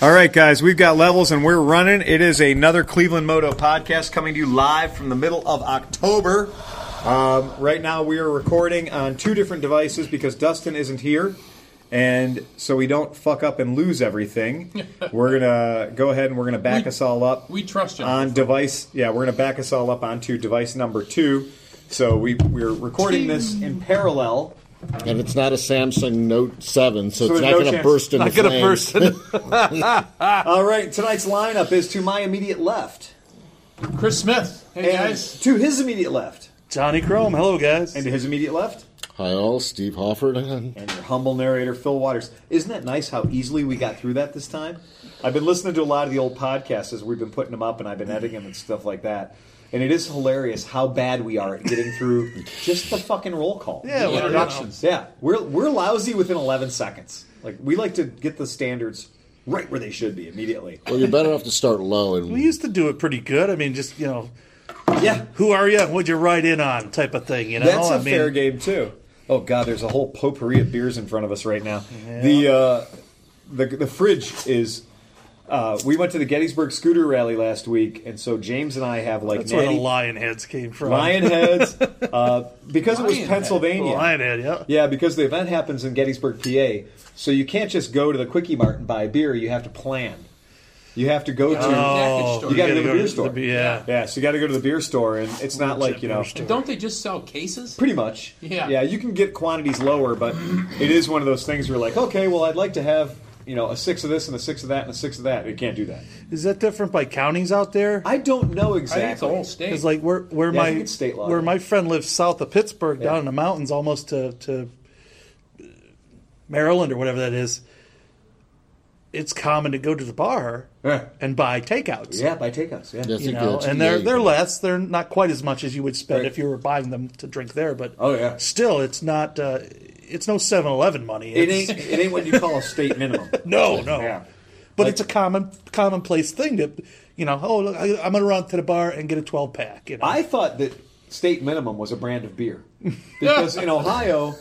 All right, guys, we've got levels and we're running. It is another Cleveland Moto podcast coming to you live from the middle of October. Um, right now, we are recording on two different devices because Dustin isn't here. And so we don't fuck up and lose everything. we're gonna go ahead and we're gonna back We- us all up. we trust you. on device. Yeah, we're gonna back us all up onto device number two. So we we're recording this in parallel. And it's not a Samsung Note 7, so, So it's not no going to burst into Not gonna burst in. All right, tonight's lineup is to my immediate left Chris Smith. Hey and guys. to his immediate left Johnny Chrome. Hello, guys. and to his immediate left. Hi all, Steve Hofford. and your humble narrator, Phil Waters. Isn't that nice how easily we got through that this time? I've been listening to a lot of the old podcasts as we've been putting them up, and I've been editing them and stuff like that. And it is hilarious how bad we are at getting through just the fucking roll call. yeah, Yeah, introductions. Yeah, we're we're lousy within 11 seconds. Like we like to get the standards right where they should be immediately. well, you're better off to start low. And We used to do it pretty good. I mean, just you know, Yeah, who are you? What'd you write in on? Type of thing. You know, that's a I mean, fair game too. Oh god, there's a whole potpourri of beers in front of us right now. The uh, the the fridge is. Uh, we went to the Gettysburg Scooter Rally last week, and so James and I have like That's where the lion heads came from. lion heads uh, because it was Lion head. Pennsylvania. lion head. Yeah. Yeah, because the event happens in Gettysburg, PA. So you can't just go to the Quickie Mart and buy beer. You have to plan. You have to go to. Oh, You gotta go to the beer store. the- yeah. Yeah, so you got to go to the beer store, and it's not like you know. Don't they just sell cases? Pretty much. Yeah. Yeah, you can get quantities lower, but it is one of those things where you're like, okay, well, I'd like to have you know a six of this and a six of that and a six of that. You can't do that. Is that different by counties out there? I don't know I think it's a exactly. whole state. It's like where where Yeah, I my think it's state law. where my friend lives south of Pittsburgh, Yeah. down in the mountains, almost to to Maryland or whatever that is. It's common to go to the bar Yeah. and buy takeouts. yeah, by takeouts. Yeah. Yes, you you know, could. and they're you they're less. They're not quite as much as you would spend Right. if you were buying them to drink there. But Oh, yeah. still, it's not. Uh, it's no 7-Eleven money. It ain't. It ain't what you call a state minimum. no, no. Yeah. But Like- it's a common commonplace thing to, you know. Oh, look, I, I'm going to run to the bar and get a 12 pack. You know, I thought that state minimum was a brand of beer because in Ohio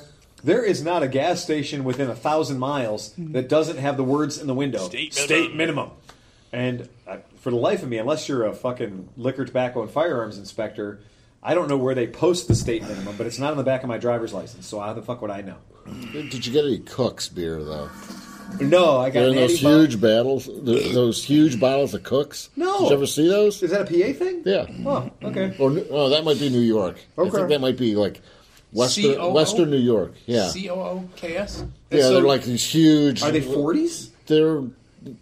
there is not a gas station within a thousand miles that doesn't have the words in the window State minimum. And uh, for the life of me, unless you're a fucking liquor, tobacco, and firearms inspector, I don't know where they post the state minimum, but it's not on the back of my driver's license. So how the fuck would I know? Did you get any Cook's beer, though? No, I got They're in those Natty Bar- huge battles, th- those huge bottles of Cook's. No. Did you ever see those? Is that a PA thing? Yeah. Oh, okay. Or, oh, that might be New York. I Okay. think that might be like Western, COO? Western New York. Yeah. C O O K S. yeah, So- they're like these huge. Are they forties? They're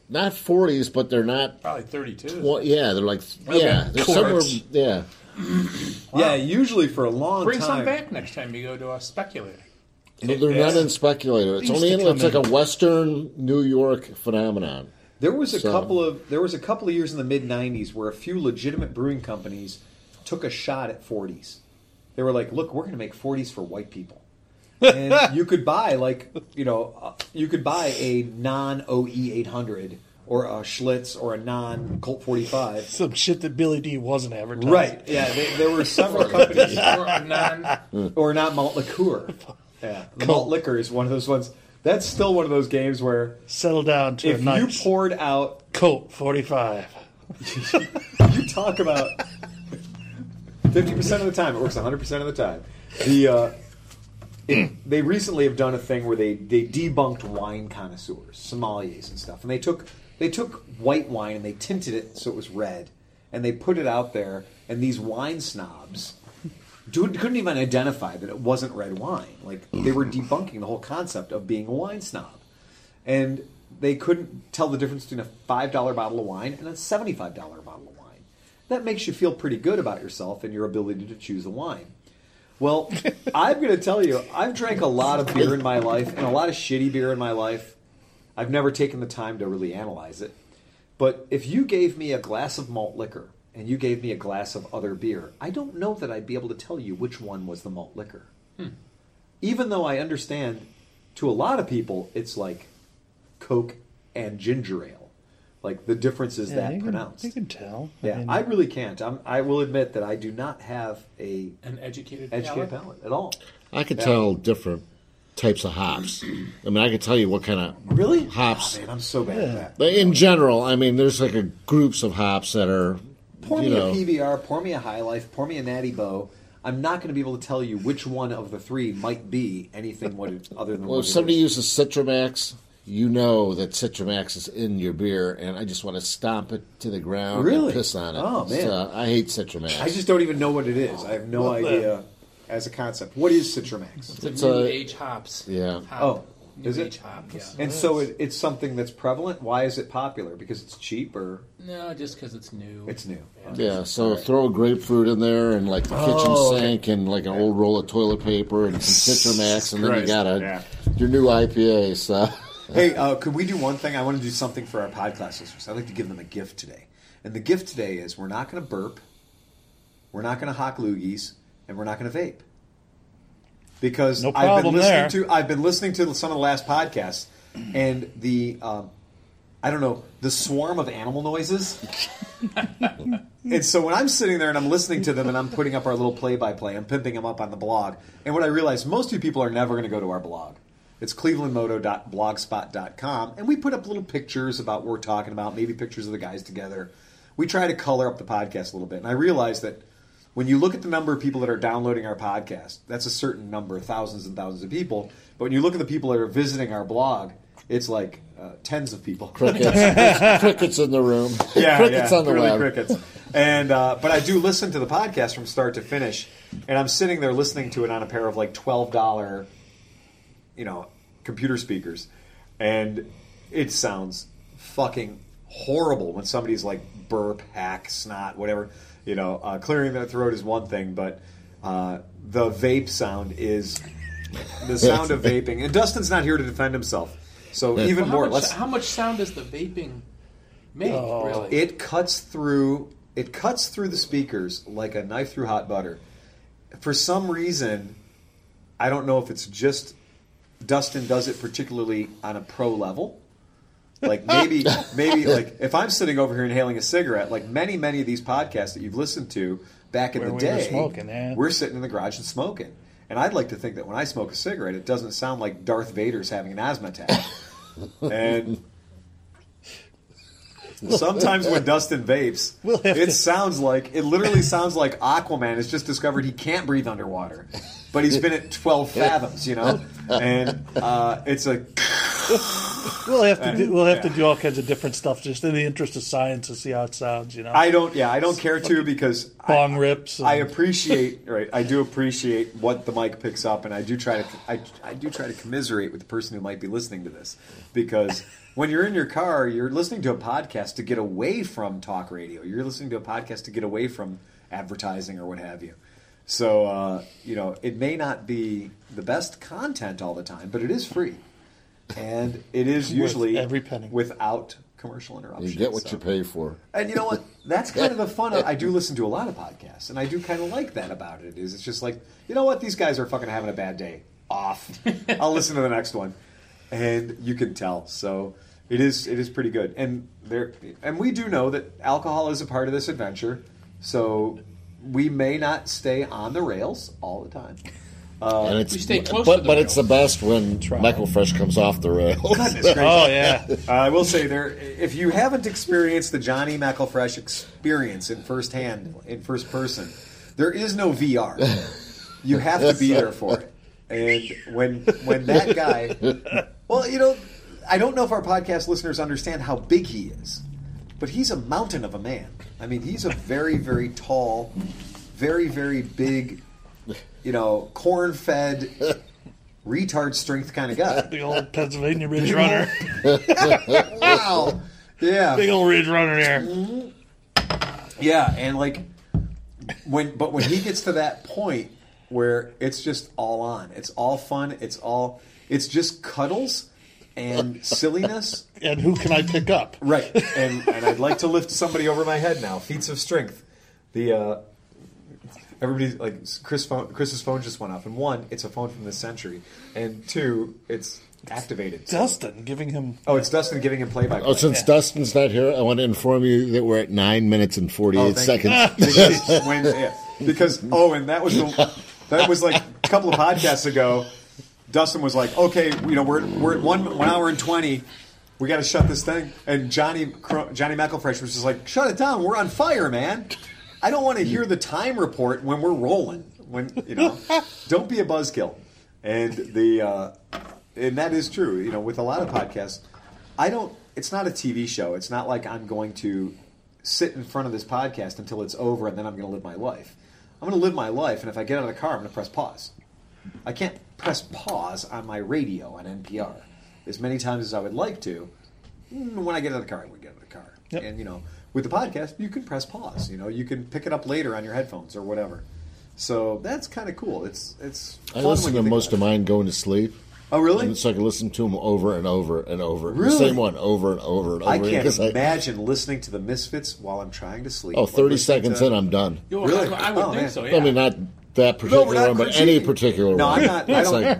not 40s, but they're not. Probably 32. Well, yeah, they're like yeah, they're somewhere. Quarts. Yeah, Yeah, usually for a long Bring time. some back next time you go to a speculator. No, they're not in speculator. It's only in, come it's like in- a Western New York phenomenon. There was a So- couple of there was a couple of years in the mid '90s where a few legitimate brewing companies took a shot at 40s. They were like, "Look, we're going to make 40s for white people," and you could buy like you know uh, you could buy a non OE 800 or a Schlitz or a non Colt 45. some shit that Billy Dee wasn't advertising. Right? Yeah, they, there were several companies or a non. or not malt liqueur. Yeah, the malt liquor is one of those ones. That's still one of those games where Settle down to if a nice you poured out Colt 45. you talk about fifty percent of the time. It works one hundred percent of the time. The uh, it- they recently have done a thing where they they debunked wine connoisseurs, sommeliers, and stuff, and they took they took white wine and they tinted it so it was red, and they put it out there, and these wine snobs. Dude couldn't even identify that it wasn't red wine. Like they were debunking the whole concept of being a wine snob and they couldn't tell the difference between a five dollar bottle of wine and a seventy five dollar bottle of wine. That makes you feel pretty good about yourself and your ability to choose a wine. Well, I'm going to tell you, I've drank a lot of beer in my life and a lot of shitty beer in my life. I've never taken the time to really analyze it. But if you gave me a glass of malt liquor and you gave me a glass of other beer, I don't know that I'd be able to tell you which one was the malt liquor. Hmm. Even though I understand to a lot of people it's like Coke and ginger ale. Like the difference is Yeah, that you can, pronounced. you can tell. yeah, mean, I really can't. I'm, I will admit that I do not have a An educated, educated palate. palate at all. I could Yeah. tell different. Types of hops. I mean, I can tell you what kind of Really? hops. Oh, man, I'm so bad at that. But in general, I mean, there's like a groups of hops that are, Pour you me know, a PBR, pour me a High Life, pour me a Natty Boh. I'm not going to be able to tell you which one of the three might be anything what it, other than well, what if it somebody is. uses Citramax, you know that Citramax is in your beer, and I just want to stomp it to the ground Really? and piss on it. Oh, man. So, I hate Citramax. I just don't even know what it is. I have no What the- idea as a concept. What is Citramax? It's a It's new a- age hops. Yeah. Hop. Oh, new is it? age hop. Yeah. And so it, it's something that's prevalent. Why is it popular? Because it's cheap or No, just because it's new. it's new? Yeah, so throw a grapefruit in there and like the kitchen Oh, okay. sink and like an old roll of toilet paper and some Citramax, and then you got a yeah. your new IPA. So Hey, uh, could we do one thing? I want to do something for our podcast listeners. I'd like to give them a gift today. And the gift today is we're not going to burp, we're not going to hock loogies, and we're not going to vape. Because No I've been listening there. to I've been listening to some of the last podcasts, and the um, I don't know the swarm of animal noises. and so when I'm sitting there and I'm listening to them and I'm putting up our little play by play, I'm pimping them up on the blog. And what I realize most of you people are never going to go to our blog. It's clevelandmoto.blogspot.com. And we put up little pictures about what we're talking about, maybe pictures of the guys together. We try to color up the podcast a little bit. And I realize that when you look at the number of people that are downloading our podcast, that's a certain number, thousands and thousands of people. But when you look at the people that are visiting our blog, it's like uh, tens of people. crickets, crickets in the room. yeah, crickets yeah, on the really web. crickets. And uh, but I do listen to the podcast from start to finish, and I'm sitting there listening to it on a pair of like twelve dollar, you know, computer speakers, and it sounds fucking horrible when somebody's like burp, hack, snot, whatever. You know, uh, clearing their throat is one thing, but uh, the vape sound is the sound of vaping. And Dustin's not here to defend himself, so even Well, how, more. much, Let's how much sound does the vaping make? Oh. really? it cuts through it cuts through the speakers like a knife through hot butter for some reason i don't know if it's just dustin does it particularly on a pro level like maybe maybe like if i'm sitting over here inhaling a cigarette like many many of these podcasts that you've listened to back in Where the we were day smoking, yeah. we're sitting in the garage and smoking. And i'd like to think that when i smoke a cigarette it doesn't sound like darth vader's having an asthma attack. And Sometimes when Dustin vapes, We'll it to- sounds like it literally sounds like Aquaman has just discovered he can't breathe underwater, but he's been at twelve fathoms, you know, and uh, it's a We'll have to do, we'll have to do all kinds of different stuff just in the interest of science to see how it sounds. You know, I don't yeah I don't care to because bong I, rips. And, I appreciate right I do appreciate what the mic picks up and I do try to I, I do try to commiserate with the person who might be listening to this because when you're in your car you're listening to a podcast to get away from talk radio you're listening to a podcast to get away from advertising or what have you so uh, you know it may not be the best content all the time but it is free and it is usually every penny. without commercial interruption You get what so. you pay for. And you know what? That's kind of the fun. Of, I do listen to a lot of podcasts, and I do kind of like that about it. Is it's just like you know what? These guys are fucking having a bad day. Off. I'll listen to the next one, and you can tell. So it is it is pretty good. And there and we do know that alcohol is a part of this adventure. So we may not stay on the rails all the time. And it's we stay close but to the but it's the best when McElfresh comes off the rails. Goodness gracious. oh yeah, Uh, I will say there, if you haven't experienced the Johnny McElfresh experience in firsthand, in first person, there is no VR. You have to be there for it. And when when that guy, well, you know, I don't know if our podcast listeners understand how big he is, but he's a mountain of a man. I mean, he's a very very tall, very very big, you know, corn-fed, retard strength kind of guy. the old Pennsylvania Ridge Runner, Wow. Yeah. big old Ridge Runner there. Yeah, and like when but when he gets to that point where it's just all on. It's all fun, it's all it's just cuddles and silliness. And who can I pick up? Right. And and I'd like to lift somebody over my head now. Feats of strength. The uh everybody's like Chris phone Chris's phone just went off and one, it's a phone from this century. And two, it's activated. Dustin giving him. Oh, it's Dustin giving him play by Oh, play. since Dustin's not here, I want to inform you that we're at nine minutes and forty-eight Oh, seconds. because when yeah, because oh, and that was the that was like a couple of podcasts ago. Dustin was like, "Okay, you know, we're we're at one one hour and twenty. We got to shut this thing." And Johnny Johnny McElfresh was just like, "Shut it down. We're on fire, man. I don't want to hear the time report when we're rolling. When you know, don't be a buzzkill." And the uh, and that is true. You know, with a lot of podcasts, I don't. It's not a TV show. It's not like I'm going to sit in front of this podcast until it's over and then I'm going to live my life. I'm going to live my life, and if I get out of the car, I'm going to press pause. I can't press pause on my radio on NPR as many times as I would like to. Mm, When I get out of the car, I would get out of the car. Yep. And you know, with the podcast, you can press pause. You know, you can pick it up later on your headphones or whatever. So that's kind of cool. It's it's. I fun listen when to you think most of mine going to sleep. Oh, really? And it's like I listen to them over and over and over. The Really? same one over and over and over. I again, can't 'cause I- imagine listening to the Misfits while I'm trying to sleep. oh, 30 seconds to- in, I'm done. You know, Really? I, I would Oh, think man. so. Yeah. I mean, not that particular not one, but any particular No, one. I'm not- I don't- like,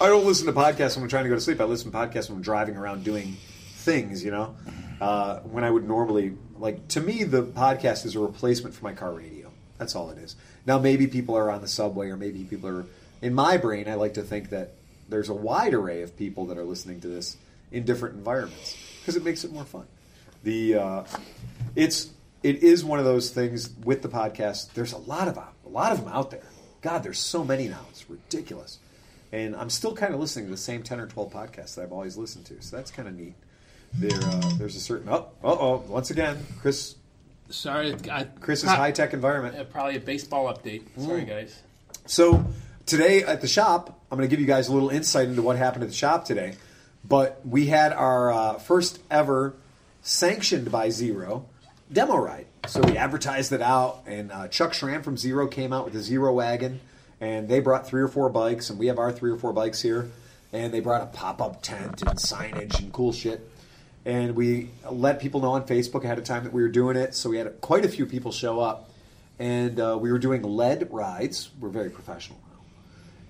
I don't listen to podcasts when I'm trying to go to sleep. I listen to podcasts when I'm driving around doing things, you know? Uh, when I would normally, like, to me, the podcast is a replacement for my car radio. That's all it is. Now, maybe people are on the subway, or maybe people are. In my brain, I like to think that there's a wide array of people that are listening to this in different environments because it makes it more fun. The uh, it's it is one of those things with the podcast. There's a lot of a lot of them out there. God, there's so many now. It's ridiculous. And I'm still kind of listening to the same 10 or 12 podcasts that I've always listened to. So that's kind of neat. There, uh, there's a certain. Oh, uh oh. Once again, Chris. Sorry, I, Chris's pro- high tech environment. uh, Probably a baseball update. Sorry, guys. So today at the shop, I'm going to give you guys a little insight into what happened at the shop today. But we had our uh, first ever sanctioned by Zero demo ride. So we advertised it out, and uh, Chuck Schramm from Zero came out with a Zero wagon, and they brought three or four bikes, and we have our three or four bikes here, and they brought a pop up tent and signage and cool shit. And we let people know on Facebook ahead of time that we were doing it, so we had quite a few people show up, and uh, we were doing lead rides. We're very professional.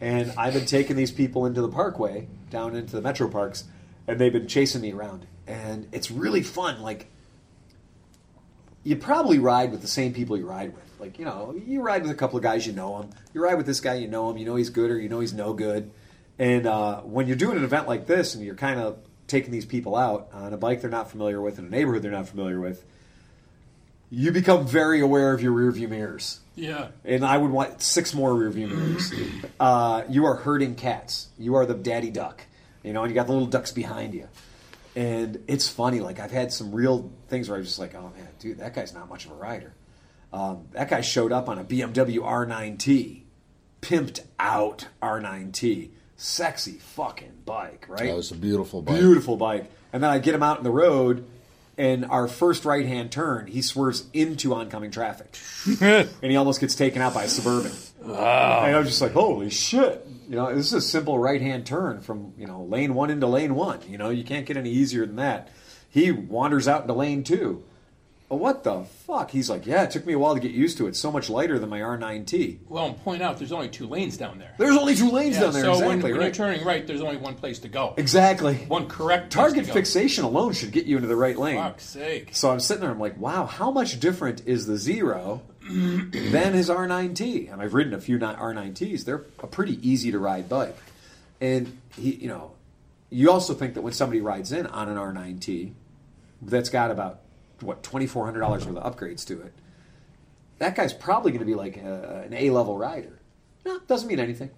And I've been taking these people into the parkway, down into the metro parks, and they've been chasing me around. And it's really fun. Like, you probably ride with the same people you ride with. Like, you know, you ride with a couple of guys, you know them. You ride with this guy, you know him. You know he's good or you know he's no good. And uh, when you're doing an event like this and you're kind of taking these people out on a bike they're not familiar with in a neighborhood they're not familiar with, you become very aware of your rearview mirrors Yeah. and I would want six more rearview mirrors. Uh, you are herding cats. You are the daddy duck, you know, and you got the little ducks behind you. And it's funny. Like I've had some real things where I was just like, oh man, dude, that guy's not much of a rider. Um, that guy showed up on a BMW R9T, pimped out R9T, sexy fucking bike, right? that was a beautiful bike. Beautiful bike. And then I get him out in the road, and our first right hand turn, he swerves into oncoming traffic. and he almost gets taken out by a suburban. Wow. And I was just like, holy shit. You know, this is a simple right hand turn from, you know, lane one into lane one. You know, you can't get any easier than that. He wanders out into lane two. Well, what the fuck? He's like, yeah, it took me a while to get used to it. It's so much lighter than my R9T. Well, and point out there's only two lanes down there. There's only two lanes Yeah, down there. so exactly, when, when you're turning right, there's only one place to go. exactly. One correct Target fixation alone should get you into the right lane. Fuck's sake. So I'm sitting there, I'm like, wow, how much different is the Zero than his R9T? And I've ridden a few R9Ts. They're a pretty easy to ride bike. And he, you know, you also think that when somebody rides in on an R9T that's got about what twenty four hundred dollars worth of upgrades to it, that guy's probably going to be like a, an A level rider. No, doesn't mean anything.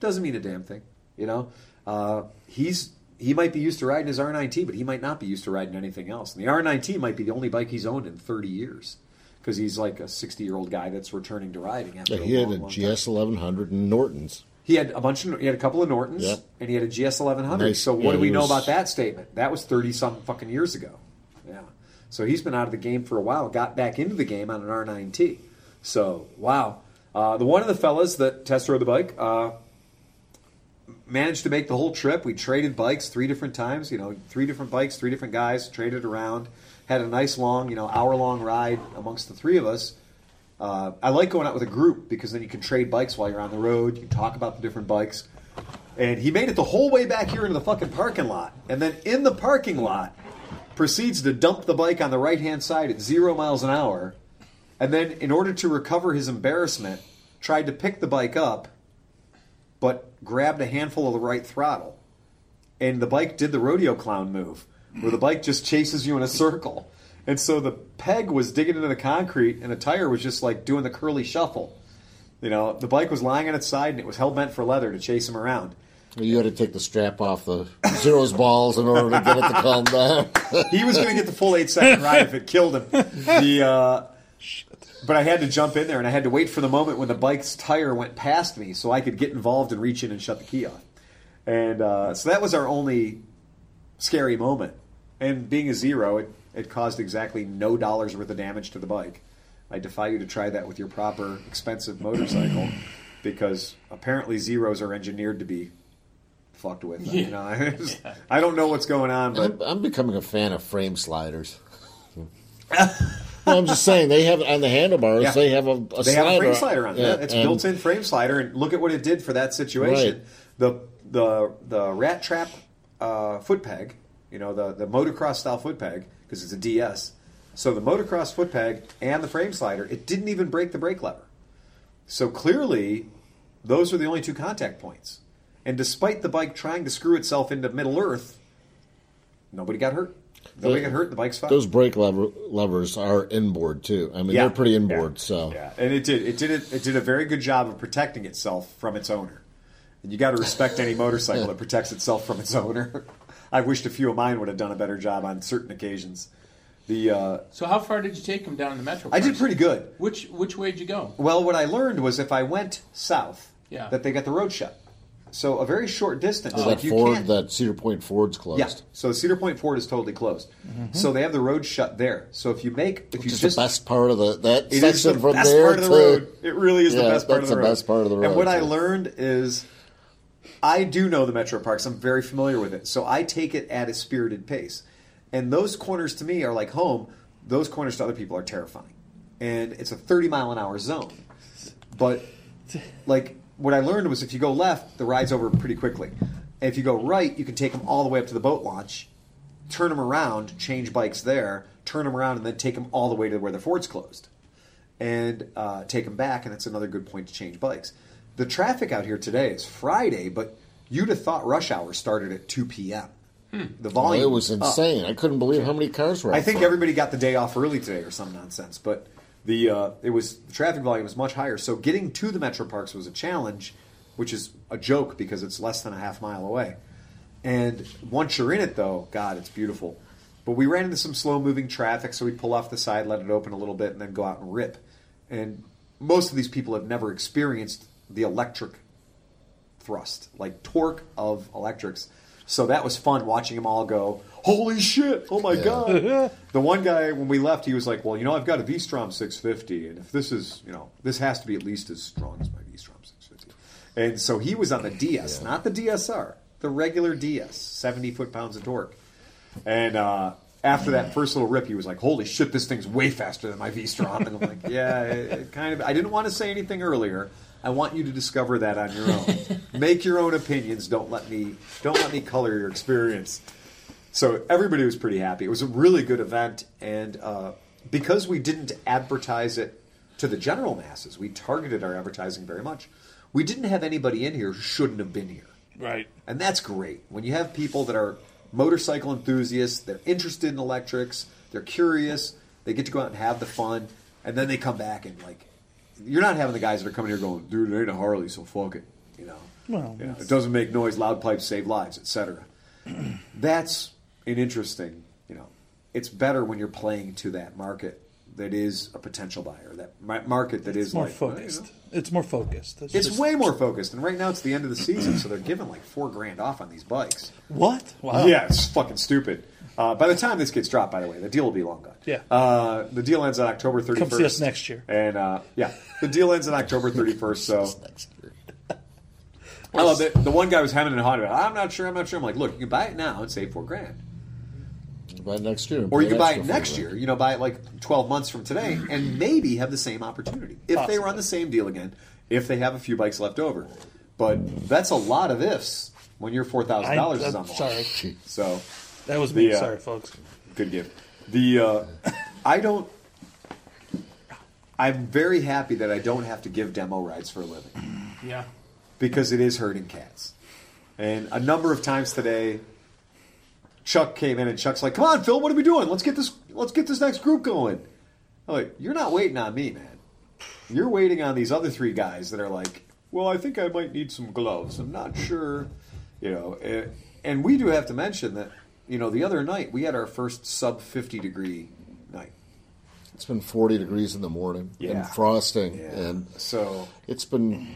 Doesn't mean a damn thing. You know, uh, he's he might be used to riding his R9T, but he might not be used to riding anything else. And the R9T might be the only bike he's owned in thirty years because he's like a sixty year old guy that's returning to riding after Yeah, he had a. GS 1100 and Norton's. He had a bunch of he had a couple of Nortons and he had a GS eleven hundred. Nice. So what Yeah, do we he know about that statement? That was thirty some fucking years ago. Yeah. So he's been out of the game for a while. Got back into the game on an R nine T. So wow. Uh, the one of the fellas that test rode the bike uh, managed to make the whole trip. We traded bikes three different times. You know, three different bikes, three different guys. Traded around. Had a nice long, you know, hour long ride amongst the three of us. Uh, I like going out with a group because then you can trade bikes while you're on the road. You can talk about the different bikes. And he made it the whole way back here into the fucking parking lot. And then in the parking lot, proceeds to dump the bike on the right hand side at zero miles an hour. And then, in order to recover his embarrassment, tried to pick the bike up, but grabbed a handful of the right throttle, and the bike did the rodeo clown move, where the bike just chases you in a circle. And so the peg was digging into the concrete, and the tire was just like doing the curly shuffle. You know, the bike was lying on its side, and it was hell bent for leather to chase him around. You had to take the strap off the zeros balls in order to get it to calm down. He was going to get the full eight second ride if it killed him. The uh, but I had to jump in there, and I had to wait for the moment when the bike's tire went past me, so I could get involved and reach in and shut the key off. And uh, so that was our only scary moment. And being a zero, it, it caused exactly no dollars worth of damage to the bike. I defy you to try that with your proper expensive motorcycle, because apparently zeros are engineered to be fucked with. You know, I don't know what's going on, but I'm, I'm becoming a fan of frame sliders. no, I'm just saying they have on the handlebars. Yeah. They have a, a they slider. have a frame slider on it. Yeah, Yeah, it's built-in frame slider, and look at what it did for that situation. Right. The the the rat trap uh, foot peg, you know, the the motocross style foot peg because it's a DS. So the motocross foot peg and the frame slider, it didn't even break the brake lever. So clearly, those are the only two contact points. And despite the bike trying to screw itself into Middle Earth, nobody got hurt. Nobody The- got hurt. The bike's fine. Those brake lever, levers are inboard too. I mean, they're pretty inboard. yeah. So yeah, and it did it did it, it did a very good job of protecting itself from its owner. And you got to respect any motorcycle that protects itself from its owner. I wished a few of mine would have done a better job on certain occasions. The uh, So how far did you take him down in the metro? I did pretty good. Which which way did you go? Well, what I learned was if I went south, Yeah. that they got the road shut. So a very short distance. that like you Ford, can't- that Cedar Point Ford's closed. yeah. So Cedar Point Ford is totally closed. Mm-hmm. So they have the road shut there. So if you make if you Which just the best part of the that section the from best there part of the to road. It really is the best part of that's the the road. best part of the road, And what I learned is, I do know the Metro Parks. I'm very familiar with it, so I take it at a spirited pace. And those corners to me are like home. Those corners to other people are terrifying, and it's a 30 mile an hour zone. But like what I learned was if you go left, the ride's over pretty quickly. And if you go right, you can take them all the way up to the boat launch, turn them around, change bikes there, turn them around, and then take them all the way to where the Ford's closed, and uh, take them back. And it's another good point to change bikes. The traffic out here today is Friday, but you'd have thought rush hour started at 2 p.m. The Well, volume it was up. insane. I couldn't believe how many cars were. I think front. everybody got the day off early today or some nonsense, but the uh, it was the traffic volume was much higher. So getting to the metro parks was a challenge, which is a joke because it's less than a half mile away. And once you're in it, though, God, it's beautiful. But we ran into some slow moving traffic, so we pull off the side, let it open a little bit, and then go out and rip. And most of these people have never experienced the electric thrust, like torque of electrics. So that was fun watching them all go, holy shit, oh my god. the one guy, when we left, he was like, well, you know, I've got a V-Strom 650, and if this is, you know, this has to be at least as strong as my V-Strom 650. And so he was on the DS, not the DSR, the regular DS, 70 foot-pounds of torque. And uh, after that first little rip, he was like, "Holy shit, this thing's way faster than my V-Strom." And I'm like, "Yeah, it, it kind of." I didn't want to say anything earlier. I want you to discover that on your own. Make your own opinions. Don't let me. Don't let me color your experience. So everybody was pretty happy. It was a really good event, and uh, because we didn't advertise it to the general masses, we targeted our advertising very much. We didn't have anybody in here who shouldn't have been here. Right. And that's great. When you have people that are motorcycle enthusiasts, they're interested in electrics, they're curious, they get to go out and have the fun, and then they come back and like you're not having the guys that are coming here going, dude, it ain't a Harley, so fuck it. You know. Well, You know, it doesn't make noise, loud pipes save lives, etc. that's an interesting, you know, it's better when you're playing to that market that is a potential buyer, that market that is It's more like, well, you focused. know, It's more focused. it's just- way more focused, and right now it's the end of the season, so they're giving like four grand off on these bikes. What? Wow. Yeah, it's fucking stupid. Uh, by the time this gets dropped, by the way, the deal will be long gone. Yeah. Uh, the deal ends on October 31st. Come see us next year. And uh, yeah, the deal ends on October 31st. So, year. oh, the, the one guy was hemming and hawing about. I'm not sure. I'm not sure. I'm like, look, you can buy it now and save four grand, Buy it next year, or you can buy it next year. You know, buy it like 12 months from today, and maybe have the same opportunity if they Possibly. run the same deal again. If they have a few bikes left over, but that's a lot of ifs when your four thousand dollars is on the sorry. So. That was me. The, uh, Sorry, folks. good gift. The uh, I don't. I'm very happy that I don't have to give demo rides for a living. Yeah. because it is hurting cats. And a number of times today, Chuck came in and Chuck's like, "Come on, Phil, what are we doing? Let's get this. Let's get this next group going." I'm like, "You're not waiting on me, man. You're waiting on these other three guys that are like, well, I think I might need some gloves. I'm not sure, you know." eh, And we do have to mention that, you know, the other night we had our first sub 50 degree night. It's been 40 degrees in the morning Yeah. and frosting, Yeah. and so it's been.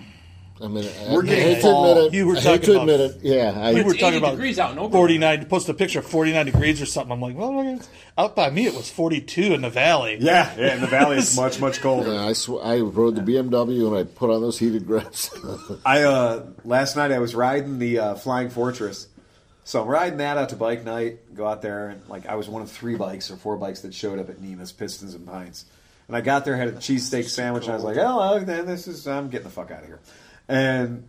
I mean, We're I getting hate to admit it. You were I hate talking to about- admit it. Yeah, I, we were talking about degrees out in Oberlin. 49 post a picture of 49 degrees or something i'm like well it's- out by me it was 42 in the valley yeah, yeah, in the valley it's much much colder. Yeah, I, sw- I rode the BMW and I put on those heated grips. I uh, last night I was riding the uh, Flying Fortress, so I'm riding that out to bike night. Go out there and like I was one of three bikes or four bikes that showed up at Nema's Pistons and Pints, and I got there had a cheesesteak sandwich and I was like, oh, then this is I'm getting the fuck out of here, and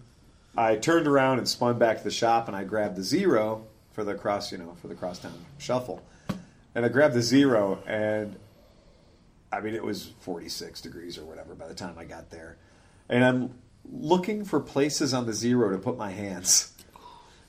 I turned around and spun back to the shop and I grabbed the zero for the cross you know for the crosstown shuffle, and I grabbed the zero and I mean, it was 46 degrees or whatever by the time I got there. And I'm looking for places on the zero to put my hands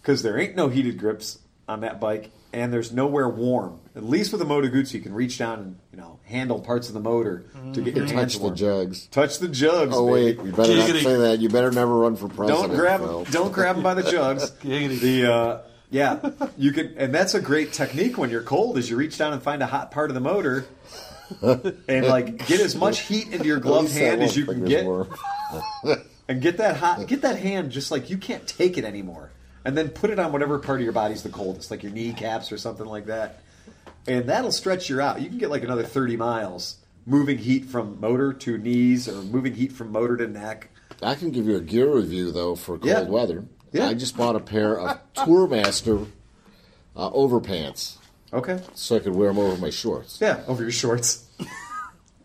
because there ain't no heated grips on that bike and there's nowhere warm. At least with a Moto Guzzi, you can reach down and, you know, handle parts of the motor to get your hands Touch the warm. jugs. Touch the jugs. Oh wait, baby. you better not Giggity. say that. You better never run for president. Don't grab Phil. don't grab them by the jugs. Giggity. the uh, yeah, you can, and that's a great technique when you're cold. Is you reach down and find a hot part of the motor, and like get as much heat into your At gloved least that hand as you can finger's get, warm. and get that hot, get that hand just like you can't take it anymore, and then put it on whatever part of your body's the coldest, like your kneecaps or something like that, and that'll stretch you out. You can get like another thirty miles moving heat from motor to knees or moving heat from motor to neck. I can give you a gear review though for cold Yeah. weather. Yeah. I just bought a pair of Tourmaster uh, overpants Okay, so I could wear them over my shorts, yeah, over your shorts.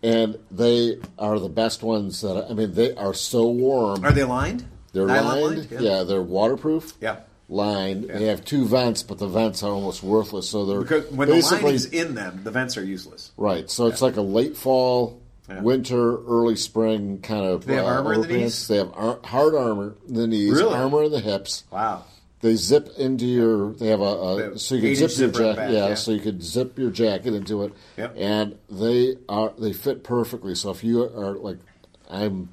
and they are the best ones that I mean. They are so warm. Are they lined? They're Nylon lined. Yeah. they're waterproof. Yeah. Lined. They have two vents, but the vents are almost worthless. So they're Because when the basically lining's in them, the vents are useless. right. So it's like a late fall, Yeah. winter, early spring kind of. They have uh, armor in the knees? They have ar- hard armor in the knees, Really? armor in the hips. Wow. They zip into your. They have a, a so you can zip your zipper at the jacket. yeah, yeah. so you could zip your jacket into it. Yep. And they are they fit perfectly. So if you are like, I'm,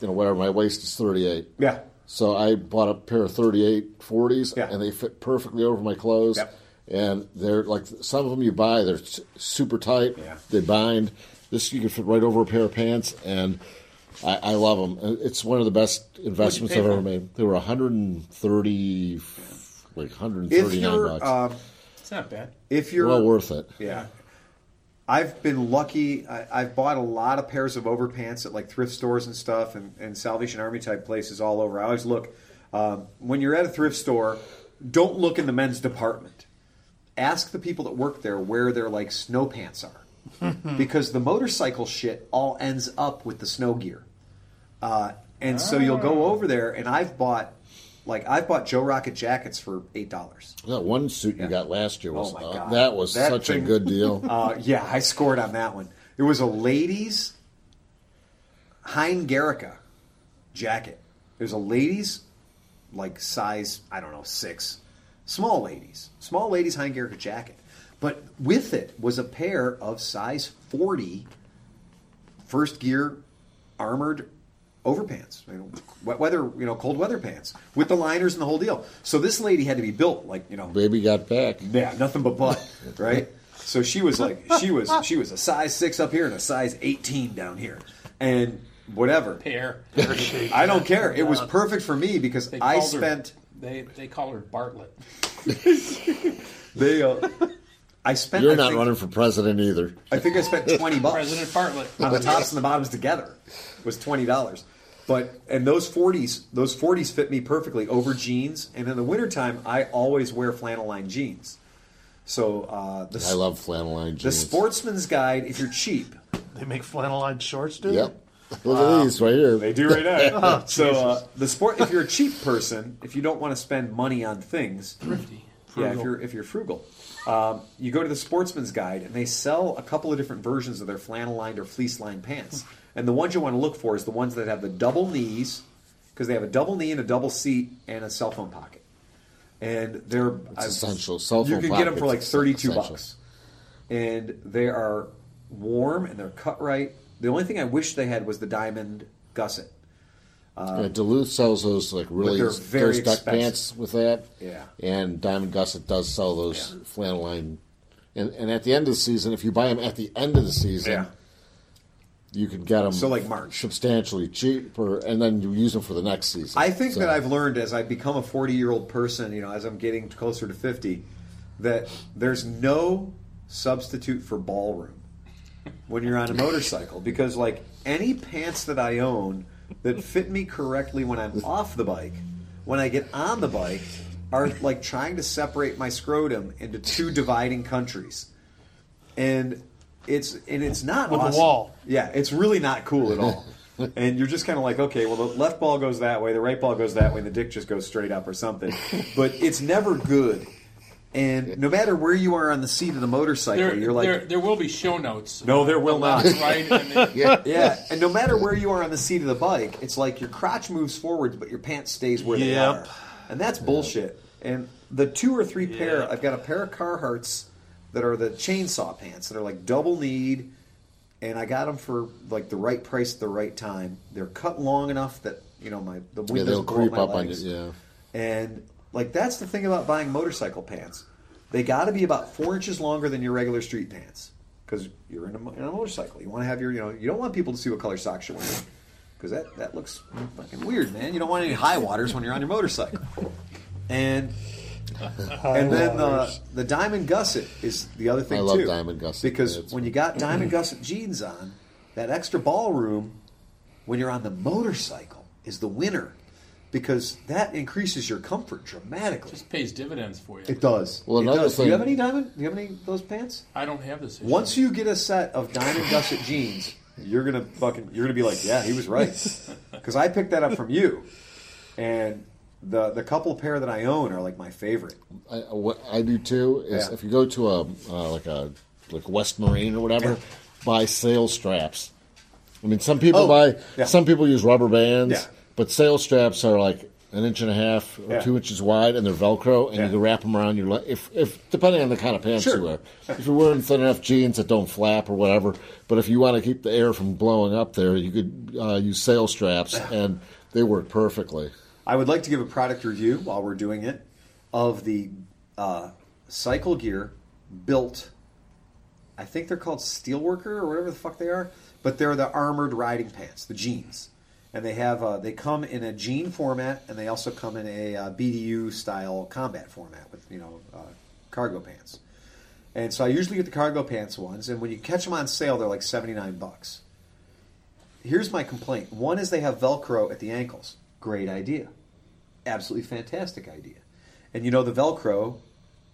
you know, whatever my waist is 38. Yeah. So I bought a pair of 38 40s, Yeah. and they fit perfectly over my clothes. Yep. And they're like some of them you buy, they're super tight. Yeah. They bind. This you can fit right over a pair of pants, and I, I love them. It's one of the best investments I've for ever them? made. They were 130, like If 139 you're, bucks. uh, It's not bad. if you're, well worth it. yeah. I've been lucky. I, I've bought a lot of pairs of overpants at like thrift stores and stuff, and, and Salvation Army type places all over. I always look um, when you're at a thrift store. Don't look in the men's department. Ask the people that work there where their like snow pants are, because the motorcycle shit all ends up with the snow gear. Uh, and so you'll go over there, and I've bought, like, I've bought Joe Rocket jackets for eight dollars. That one suit Yeah. you got last year was Oh my uh, that was That such thing- a good deal. Uh, yeah, I scored on that one. It was a ladies' Hein Gericke jacket. It was a ladies' like size I don't know six, small ladies, small ladies Hein Gericke jacket. But with it was a pair of size 40 first gear armored overpants, you know, wet weather, you know, cold weather pants with the liners and the whole deal. So this lady had to be built like you know Baby got back. yeah, nothing but butt, right? So she was like, she was she was a size six up here and a size eighteen down here, and whatever. Pear. I don't care. It was perfect for me because I called her- spent they they call her Bartlett. they. Uh, I spent. You're I not think, running for president either. I think I spent twenty bucks President Bartlett. on the tops and the bottoms together. Was twenty dollars. But and those forties, those forties fit me perfectly over jeans. And in the wintertime, I always wear flannel lined jeans. So uh, the I love flannel lined jeans. the. Sportsman's Guide. If you're cheap, They make flannel lined shorts, dude. Yep. Look at these right here. They do right now. so uh, the sport. If you're a cheap person, if you don't want to spend money on things, Thrifty. yeah, if you're if you're frugal, um, you go to the Sportsman's Guide, and they sell a couple of different versions of their flannel lined or fleece lined pants. And the ones you want to look for is the ones that have the double knees, because they have a double knee and a double seat and a cell phone pocket. And they're I've- essential. Cell You can get them for like thirty-two essential. bucks, and they are warm and they're cut right. The only thing I wish they had was the diamond gusset. Um, yeah, Duluth sells those like really those duck pants with that. Yeah. And Diamond Gusset does sell those Yeah. flannel line. And, and at the end of the season, if you buy them at the end of the season, Yeah. you can get them So, like March. substantially cheaper, and then you use them for the next season. I think So- that I've learned as I become a 40 year old person, you know, as I'm getting closer to 50, that there's no substitute for ballroom when you're on a motorcycle because, like, any pants that I own that fit me correctly when I'm off the bike, when I get on the bike, are like trying to separate my scrotum into two dividing countries. And it's and it's not With a awesome. wall. Yeah, it's really not cool at all. and you're just kind of like, okay, well, the left ball goes that way, the right ball goes that way, and the dick just goes straight up or something. But it's never good. And no matter where you are on the seat of the motorcycle, There, you're like, there, there will be show notes. No, there will The not. left, right, and yeah. yeah. And no matter where you are on the seat of the bike, it's like your crotch moves forwards, but your pants stays where they Yep. are. And that's bullshit. And the two or three pair, I've got a pair of Carhartts that are the chainsaw pants that are like double kneed, and I got them for like the right price at the right time. They're cut long enough that you know my the wind Yeah, they'll creep my up on you. legs. Yeah. And like that's the thing about buying motorcycle pants. They got to be about four inches longer than your regular street pants because you're in a, in a motorcycle. You want to have your, you know, you don't want people to see what color socks you're wearing because that that looks fucking weird, man. You don't want any high waters when you're on your motorcycle. And and then uh, the the diamond gusset is the other thing I love too. diamond gusset. because Yeah, when you got diamond gusset jeans on, that extra ballroom when you're on the motorcycle is the winner because that increases your comfort dramatically. It just pays dividends for you. It does. Well, It another does. Do you have any diamond? Do you have any of those pants? I don't have this issue. Once you get a set of diamond gusset jeans, you're gonna fucking you're gonna be like, yeah, he was right, because I picked that up from you, and the the couple pair that I own are like my favorite. I, what I do too is Yeah. if you go to a uh, like a like West Marine or whatever, Yeah. buy sales straps. I mean, some people Oh, buy, yeah. some people use rubber bands, Yeah. But sail straps are like an inch and a half or Yeah. two inches wide, and they're Velcro, and Yeah. you can wrap them around your leg. If, if depending on the kind of pants Sure. you wear, if you're wearing thin enough jeans that don't flap or whatever, but if you want to keep the air from blowing up there, you could uh, use sail straps, and they work perfectly. I would like to give a product review while we're doing it of the uh, Cycle Gear Bilt. I think they're called Steelworker or whatever the fuck they are, but they're the armored riding pants, the jeans, and they have uh, they come in a jean format and they also come in a uh, BDU style combat format with you know uh, cargo pants. And so I usually get the cargo pants ones, and when you catch them on sale, they're like seventy nine bucks. Here's my complaint: one is they have Velcro at the ankles. Great idea, absolutely fantastic idea. And you know the Velcro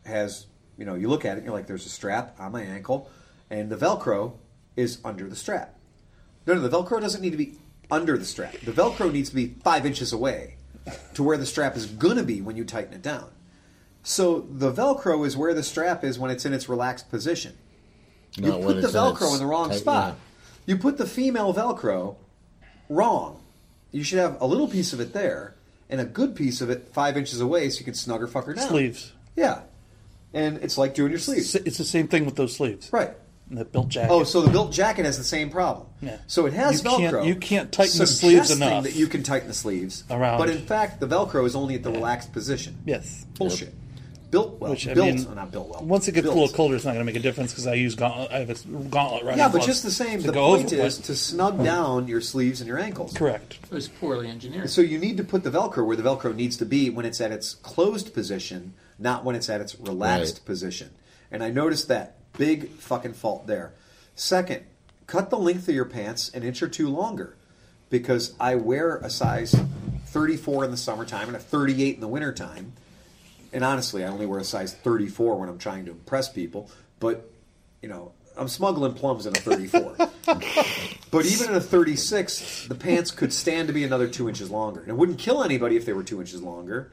has you know you look at it, you're like, there's a strap on my ankle, and the Velcro is under the strap. No, no, the Velcro doesn't need to be under the strap. The Velcro needs to be five inches away to where the strap is gonna be when you tighten it down. So the Velcro is where the strap is when it's in its relaxed position. You put the it's in Velcro in the wrong tight- spot. yeah. You put the female Velcro wrong. You should have a little piece of it there and a good piece of it five inches away so you can snug her fuck her down. Sleeves. Yeah. And it's like doing your sleeves. It's the same thing with those sleeves. Right. And the Bilt jacket. Oh, so the Bilt jacket has the same problem. Yeah. So it has You Velcro. can't- you can't tighten the sleeves enough. suggesting enough. that you can tighten the sleeves Around. But in fact, the Velcro is only at the relaxed position. yes. Bullshit. Built well. Which I built, mean, oh, not built well. once it gets built. a little colder, it's not going to make a difference because I use gauntlet. I have a gauntlet riding. Yeah, but just the same. The point over is with. to snug down your sleeves and your ankles. correct. It was poorly engineered. So you need to put the Velcro where the Velcro needs to be when it's at its closed position, not when it's at its relaxed Right. position. And I noticed that big fucking fault there. Second, cut the length of your pants an inch or two longer because I wear a size 34 in the summertime and a 38 in the wintertime. And honestly, I only wear a size 34 when I'm trying to impress people. But, you know, I'm smuggling plums in a 34. but even in a 36, the pants could stand to be another two inches longer. And it wouldn't kill anybody if they were two inches longer,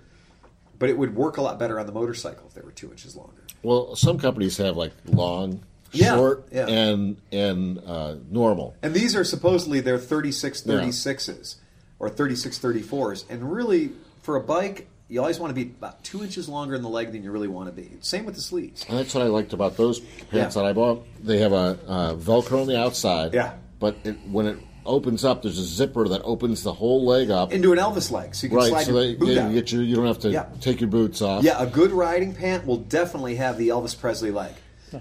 but it would work a lot better on the motorcycle if they were two inches longer. Well, some companies have like long, Yeah, short, yeah. and and uh, normal. And these are supposedly their 36 Yeah. 36s or 36 34s. And really, for a bike, you always want to be about two inches longer in the leg than you really want to be. Same with the sleeves. And that's what I liked about those pants Yeah. that I bought. They have a uh, Velcro on the outside. Yeah. But it, when it opens up, there's a zipper that opens the whole leg up. Into an Elvis leg, so you can right, slide so your that boot you, out. get your, you don't have to Yeah. take your boots off. Yeah, a good riding pant will definitely have the Elvis Presley leg.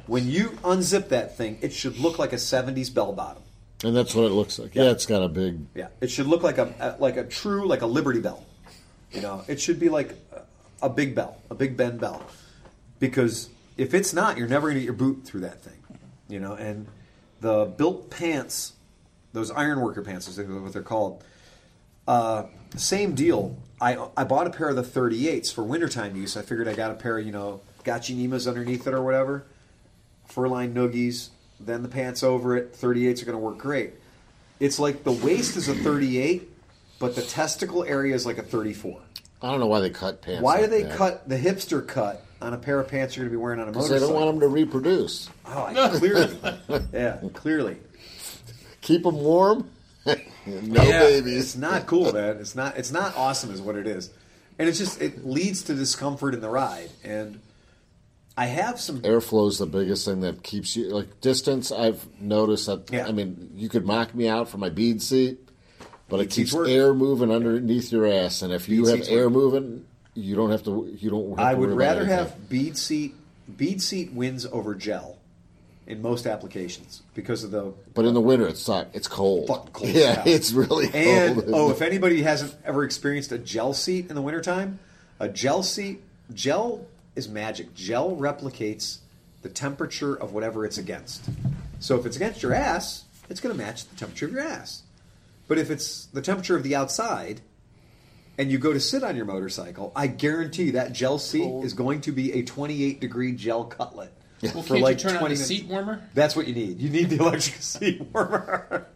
When you unzip that thing, it should look like a 70s bell bottom. And that's what it looks like. Yeah, it's got a big. Yeah, it should look like a, like a true like a Liberty Bell. You know, it should be like a, a big bell, a Big Ben bell, because if it's not, you're never going to get your boot through that thing. You know, and the Bilt pants, those ironworker pants, is what they're called. Uh, same deal. I I bought a pair of the 38s for wintertime use. I figured I got a pair of you know Gachi Nimas underneath it or whatever, fur-lined noogies. Then the pants over it. 38s are going to work great. It's like the waist is a 38, but the testicle area is like a 34. I don't know why they cut pants. Why do they that. cut the hipster cut on a pair of pants you're going to be wearing on a motorcycle? they don't want them to reproduce. Oh, I, clearly. yeah, clearly. Keep them warm. no Yeah. babies. It's not cool, man. It's not. It's not awesome, is what it is, and it's just it leads to discomfort in the ride. And I have some. Airflow is the biggest thing that keeps you like distance. I've noticed that. Yeah. I mean, you could mock me out for my bead seat, but it Bead seats keeps work. air moving underneath your ass. And if you Bead have air work. moving, you don't have to. You don't. Have I to would rather have bead seat. Bead seat wins over gel in most applications because of the But in the winter, it's not. It's cold. Fucking cold Yeah, as it's really And oh, if anybody hasn't ever experienced a gel seat in the wintertime, a gel seat, gel is magic. Gel replicates the temperature of whatever it's against. So if it's against your ass, it's going to match the temperature of your ass. But if it's the temperature of the outside and you go to sit on your motorcycle, I guarantee that gel seat is going to be a 28 degree gel cutlet. Well, for can't like you turn on 20 the minutes. seat warmer? That's what you need. You need the electric seat warmer.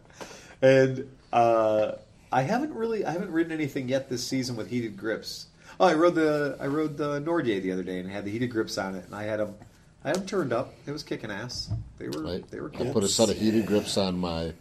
and uh, I haven't really, I haven't ridden anything yet this season with heated grips. Oh, I rode the, I rode the Nordier the other day and had the heated grips on it, and I had them, I had them turned up. It was kicking ass. They were, Right. they were. I put a set of heated grips on my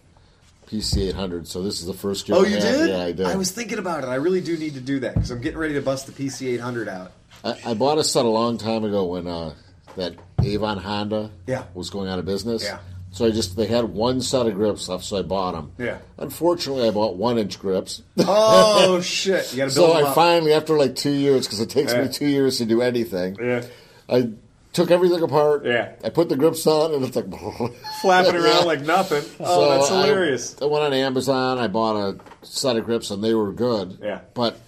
PC 800, so this is the first year. Oh, you have- did? Yeah, I did. I was thinking about it. I really do need to do that because I'm getting ready to bust the PC 800 out. I, I bought a set a long time ago when uh, that Avon Honda Yeah. was going out of business. Yeah. So I just they had one set of grips left, so I bought them. Yeah. Unfortunately, I bought one inch grips. Oh shit! You got to build so I up. finally, after like two years, because it takes Yeah. me two years to do anything, yeah, I took everything apart. Yeah. I put the grips on, and it's like flapping around like nothing. Oh, So that's I- hilarious. I, went on Amazon. I bought a set of grips, and they were good. Yeah. But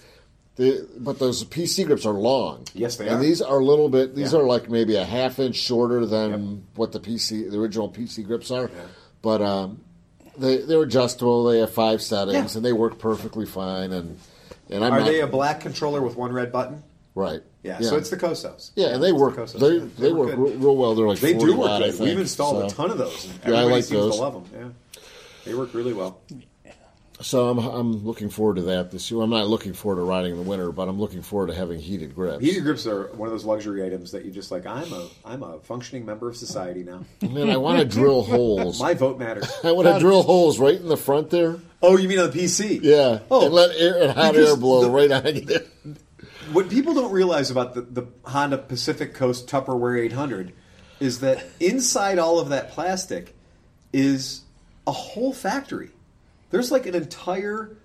the but those PC grips are long. Yes, they and are. And these are a little bit. These Yeah. are like maybe a half inch shorter than what the PC, the original PC grips are. But um, they they're adjustable. They have five settings, Yeah. and they work perfectly fine. And and I'm Are not they a black controller with one red button? right. Yeah, so it's the Kosos. yeah, and they work. the Kosos. They Yeah, they, work good. real, real well. They're like They 40 do work think, We've installed a ton of those. Yeah, I like seems those. to love them. Yeah, they work really well. So I'm I'm looking forward to that this year. I'm not looking forward to riding in the winter, but I'm looking forward to having heated grips. Heated grips are one of those luxury items that you just like. I'm a I'm a functioning member of society now. Man, I want to drill holes. My vote matters. I want to drill holes right in the front there. Oh, you mean on the PC? Yeah. Oh, and let air and hot air blow the- right on you. What people don't realize about the, the Honda Pacific Coast Tupperware 800 is that inside all of that plastic is a whole factory. There's like an entire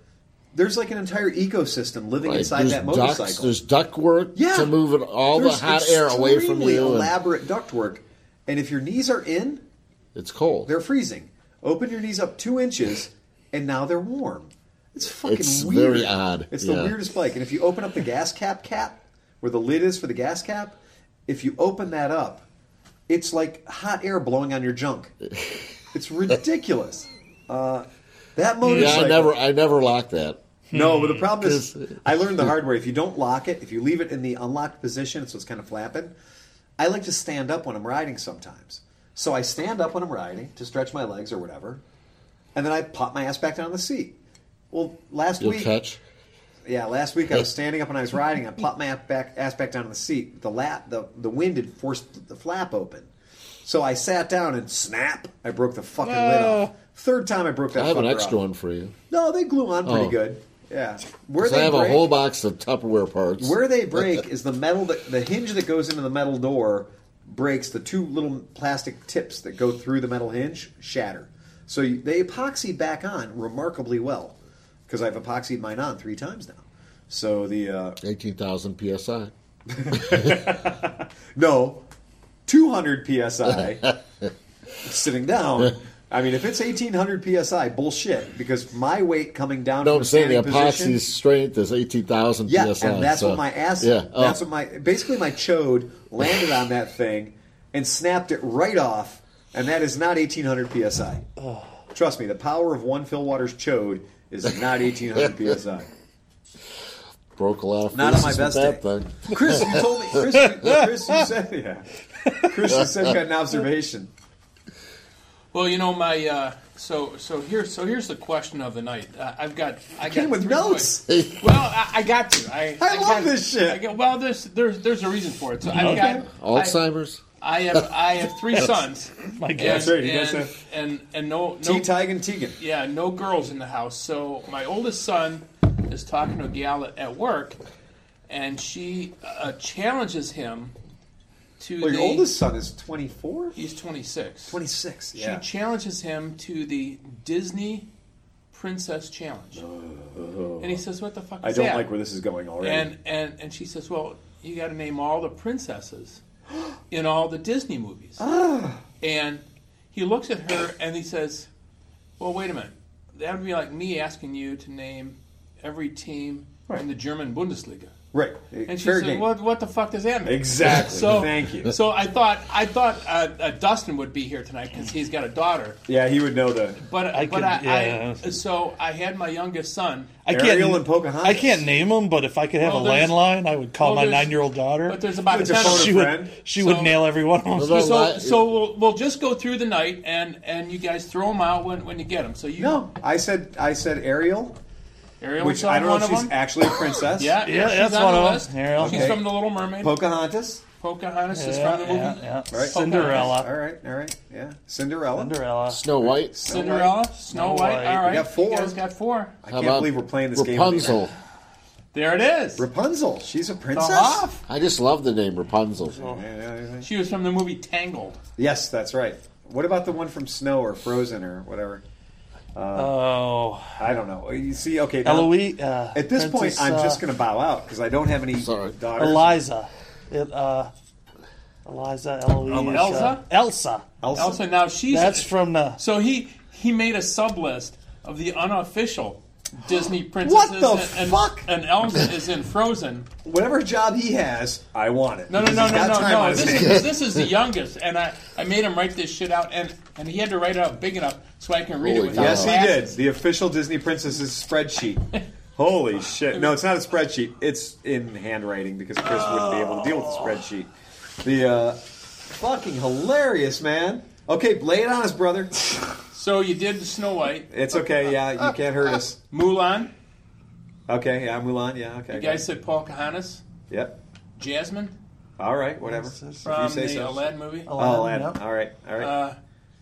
there's like an entire ecosystem living Right, inside there's that motorcycle. there's ductwork yeah, to move all There's the hot air away from you. and Elaborate ductwork, and if your knees are in, it's cold. they're freezing. Open your knees up two inches, and now they're warm. It's fucking It's weird. very odd, It's yeah. the weirdest bike. And if you open up the gas cap cap, where the lid is for the gas cap, if you open that up, it's like hot air blowing on your junk. It's ridiculous. Uh, that motorcycle. yeah. I never, I never locked that. No, but the problem is, hmm. I learned the hard way. If you don't lock it, if you leave it in the unlocked position, so it's kind of flapping, I like to stand up when I'm riding sometimes. So I stand up when I'm riding to stretch my legs or whatever, and then I pop my ass back down on the seat. Well, last You'll week, catch. yeah, last week I was standing up when I was riding. I plopped my ass back, ass back down on the seat. The lap, the the wind had forced the flap open, so I sat down and snap. I broke the fucking lid off. Third time I broke that. I have an extra off. one for you. No, they glue on pretty Oh. good. Yeah, where So I they have a break, whole box of Tupperware parts. where they break is the metal that the hinge that goes into the metal door breaks. The two little plastic tips that go through the metal hinge shatter. So you, they epoxy back on remarkably well because I've epoxied mine on three times now. So the uh, 18,000 psi. no 200 psi sitting down. I mean, if it's 1800 psi, bullshit. Because my weight coming down No, I'm the saying the position, strength is 18,000 Yeah, psi. and that's so- what my ass. Yeah. Oh. That's what my basically my chode landed on that thing and snapped it right off, and that is not 1800 psi. Trust me, the power of one Phil Waters chode is not 1800 psi. broke a lot of Not on my best day. thing. Chris, you told me. Chris, you, Chris, you said yeah. Chris, you said you had an observation. Well, you know my. Uh, so so here so here's the question of the night. Uh, I've got I Came got with notes. Well, I, I got to. I, I love got- this shit. I got, well, there's there's there's a reason for it. So I've got Alzheimer's? I, I have I have three sons. My And, God. That's right, you guys and, and and no T. no Tigan Tegan. yeah no girls in the house. So my oldest son is talking to a gal at, at work, and she uh, challenges him to Well, the your oldest son is 24? He's 26. 26, yeah. She challenges him to the Disney Princess Challenge. and he says, "What the fuck I don't that?" like where this is going already. and and and she says, "Well, you got to name all the princesses in all the Disney movies." Ah. And he looks at her and he says, "Well, wait a minute. That would be like me asking you to name every team in the German Bundesliga." Right. And she Fair said, game. "What what the fuck does that mean?" Exactly. So Thank you. So I thought I thought uh, uh, Dustin would be here tonight because he's got a daughter. Yeah, he would know that. But I but could- I, yeah. I so I had my youngest son. I can't, Ariel and Pocahontas. I can't name them, but if I could have Well, a there's- landline, I would call well, my there's- nine-year-old daughter. But there's about Would ten phone of a she would friend? she would So- nail every one of them. So so we'll, we'll just go through the night and and you guys throw them out when, when you get them. So you No, I said I said Ariel, Ariel which I don't know if she's them. actually a princess. yeah, Yeah, she's that's on one the of them. list. Ariel. She's Okay. from the Little Mermaid. Pocahontas. Pocahontas is from the movie. yeah, yeah. Right. Cinderella. All right, all right, yeah. Cinderella. Cinderella. Snow White? Cinderella, Snow White. White. All right, We got four. You guys got four. I How can't about believe we're playing this game. Rapunzel? There it is. Rapunzel. She's a The princess. Hoff. I just love the name Rapunzel. Yeah, yeah, yeah. She was from the movie Tangled. Yes, that's right. What about the one from Snow or Frozen or whatever? Oh, I don't know. You see, okay. now- Eloise. Uh, At this point, I'm uh, just going to bow out because I don't have any Sorry. daughters. Eliza. It, uh, Eliza, Eloise. Elsa? Uh, Elsa. Elsa. Elsa. Now she's That's from the. So he he made a sub list of the unofficial Disney princesses. the and, and- fuck? And Elsa is in Frozen. Whatever job he has, I want it. No, no, no, no, no, no. This is, this is the youngest, and I, I made him write this shit out, and, and he had to write it out big enough so I can read Holy it without cow. Yes, he did. The official Disney Princesses spreadsheet. Holy shit! No, it's not a spreadsheet. It's in handwriting because Chris wouldn't be able to deal with the spreadsheet. The uh, fucking hilarious, man. Okay, lay it on us, brother. So you did the Snow White, It's okay. Yeah, you can't hurt us. Mulan. Okay, yeah, Mulan. Yeah, okay. You guys said Paul Pocahontas, Yep. Jasmine. All right, whatever. If you from say the so. Aladdin movie. Oh, Aladdin, Aladdin. yep. All right, all right. Uh,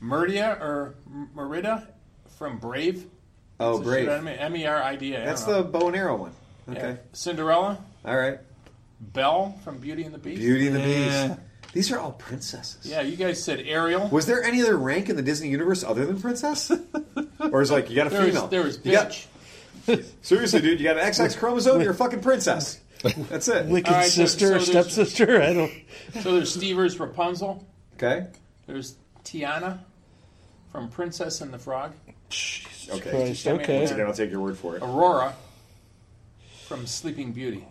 Murdia or Merida from Brave. oh, That's a brave. shit out of me. That's the bow and arrow one. Yeah. Okay. Cinderella. All right. Belle from Beauty and the Beast. Beauty and the Yeah. Beast. These are all princesses. Yeah, you guys said Ariel. Was there any other rank in the Disney universe other than princess? or is like you got a There female? was, there was You got- bitch. seriously, dude, you got an XX chromosome. You're a fucking princess. That's it. Wicked All right, so- sister, so or there's- stepsister. I don't. So there's Stevers Rapunzel. Okay. There's Tiana from Princess and the Frog. Okay. Christ, Once okay. Again, I'll take your word for it. Aurora from Sleeping Beauty.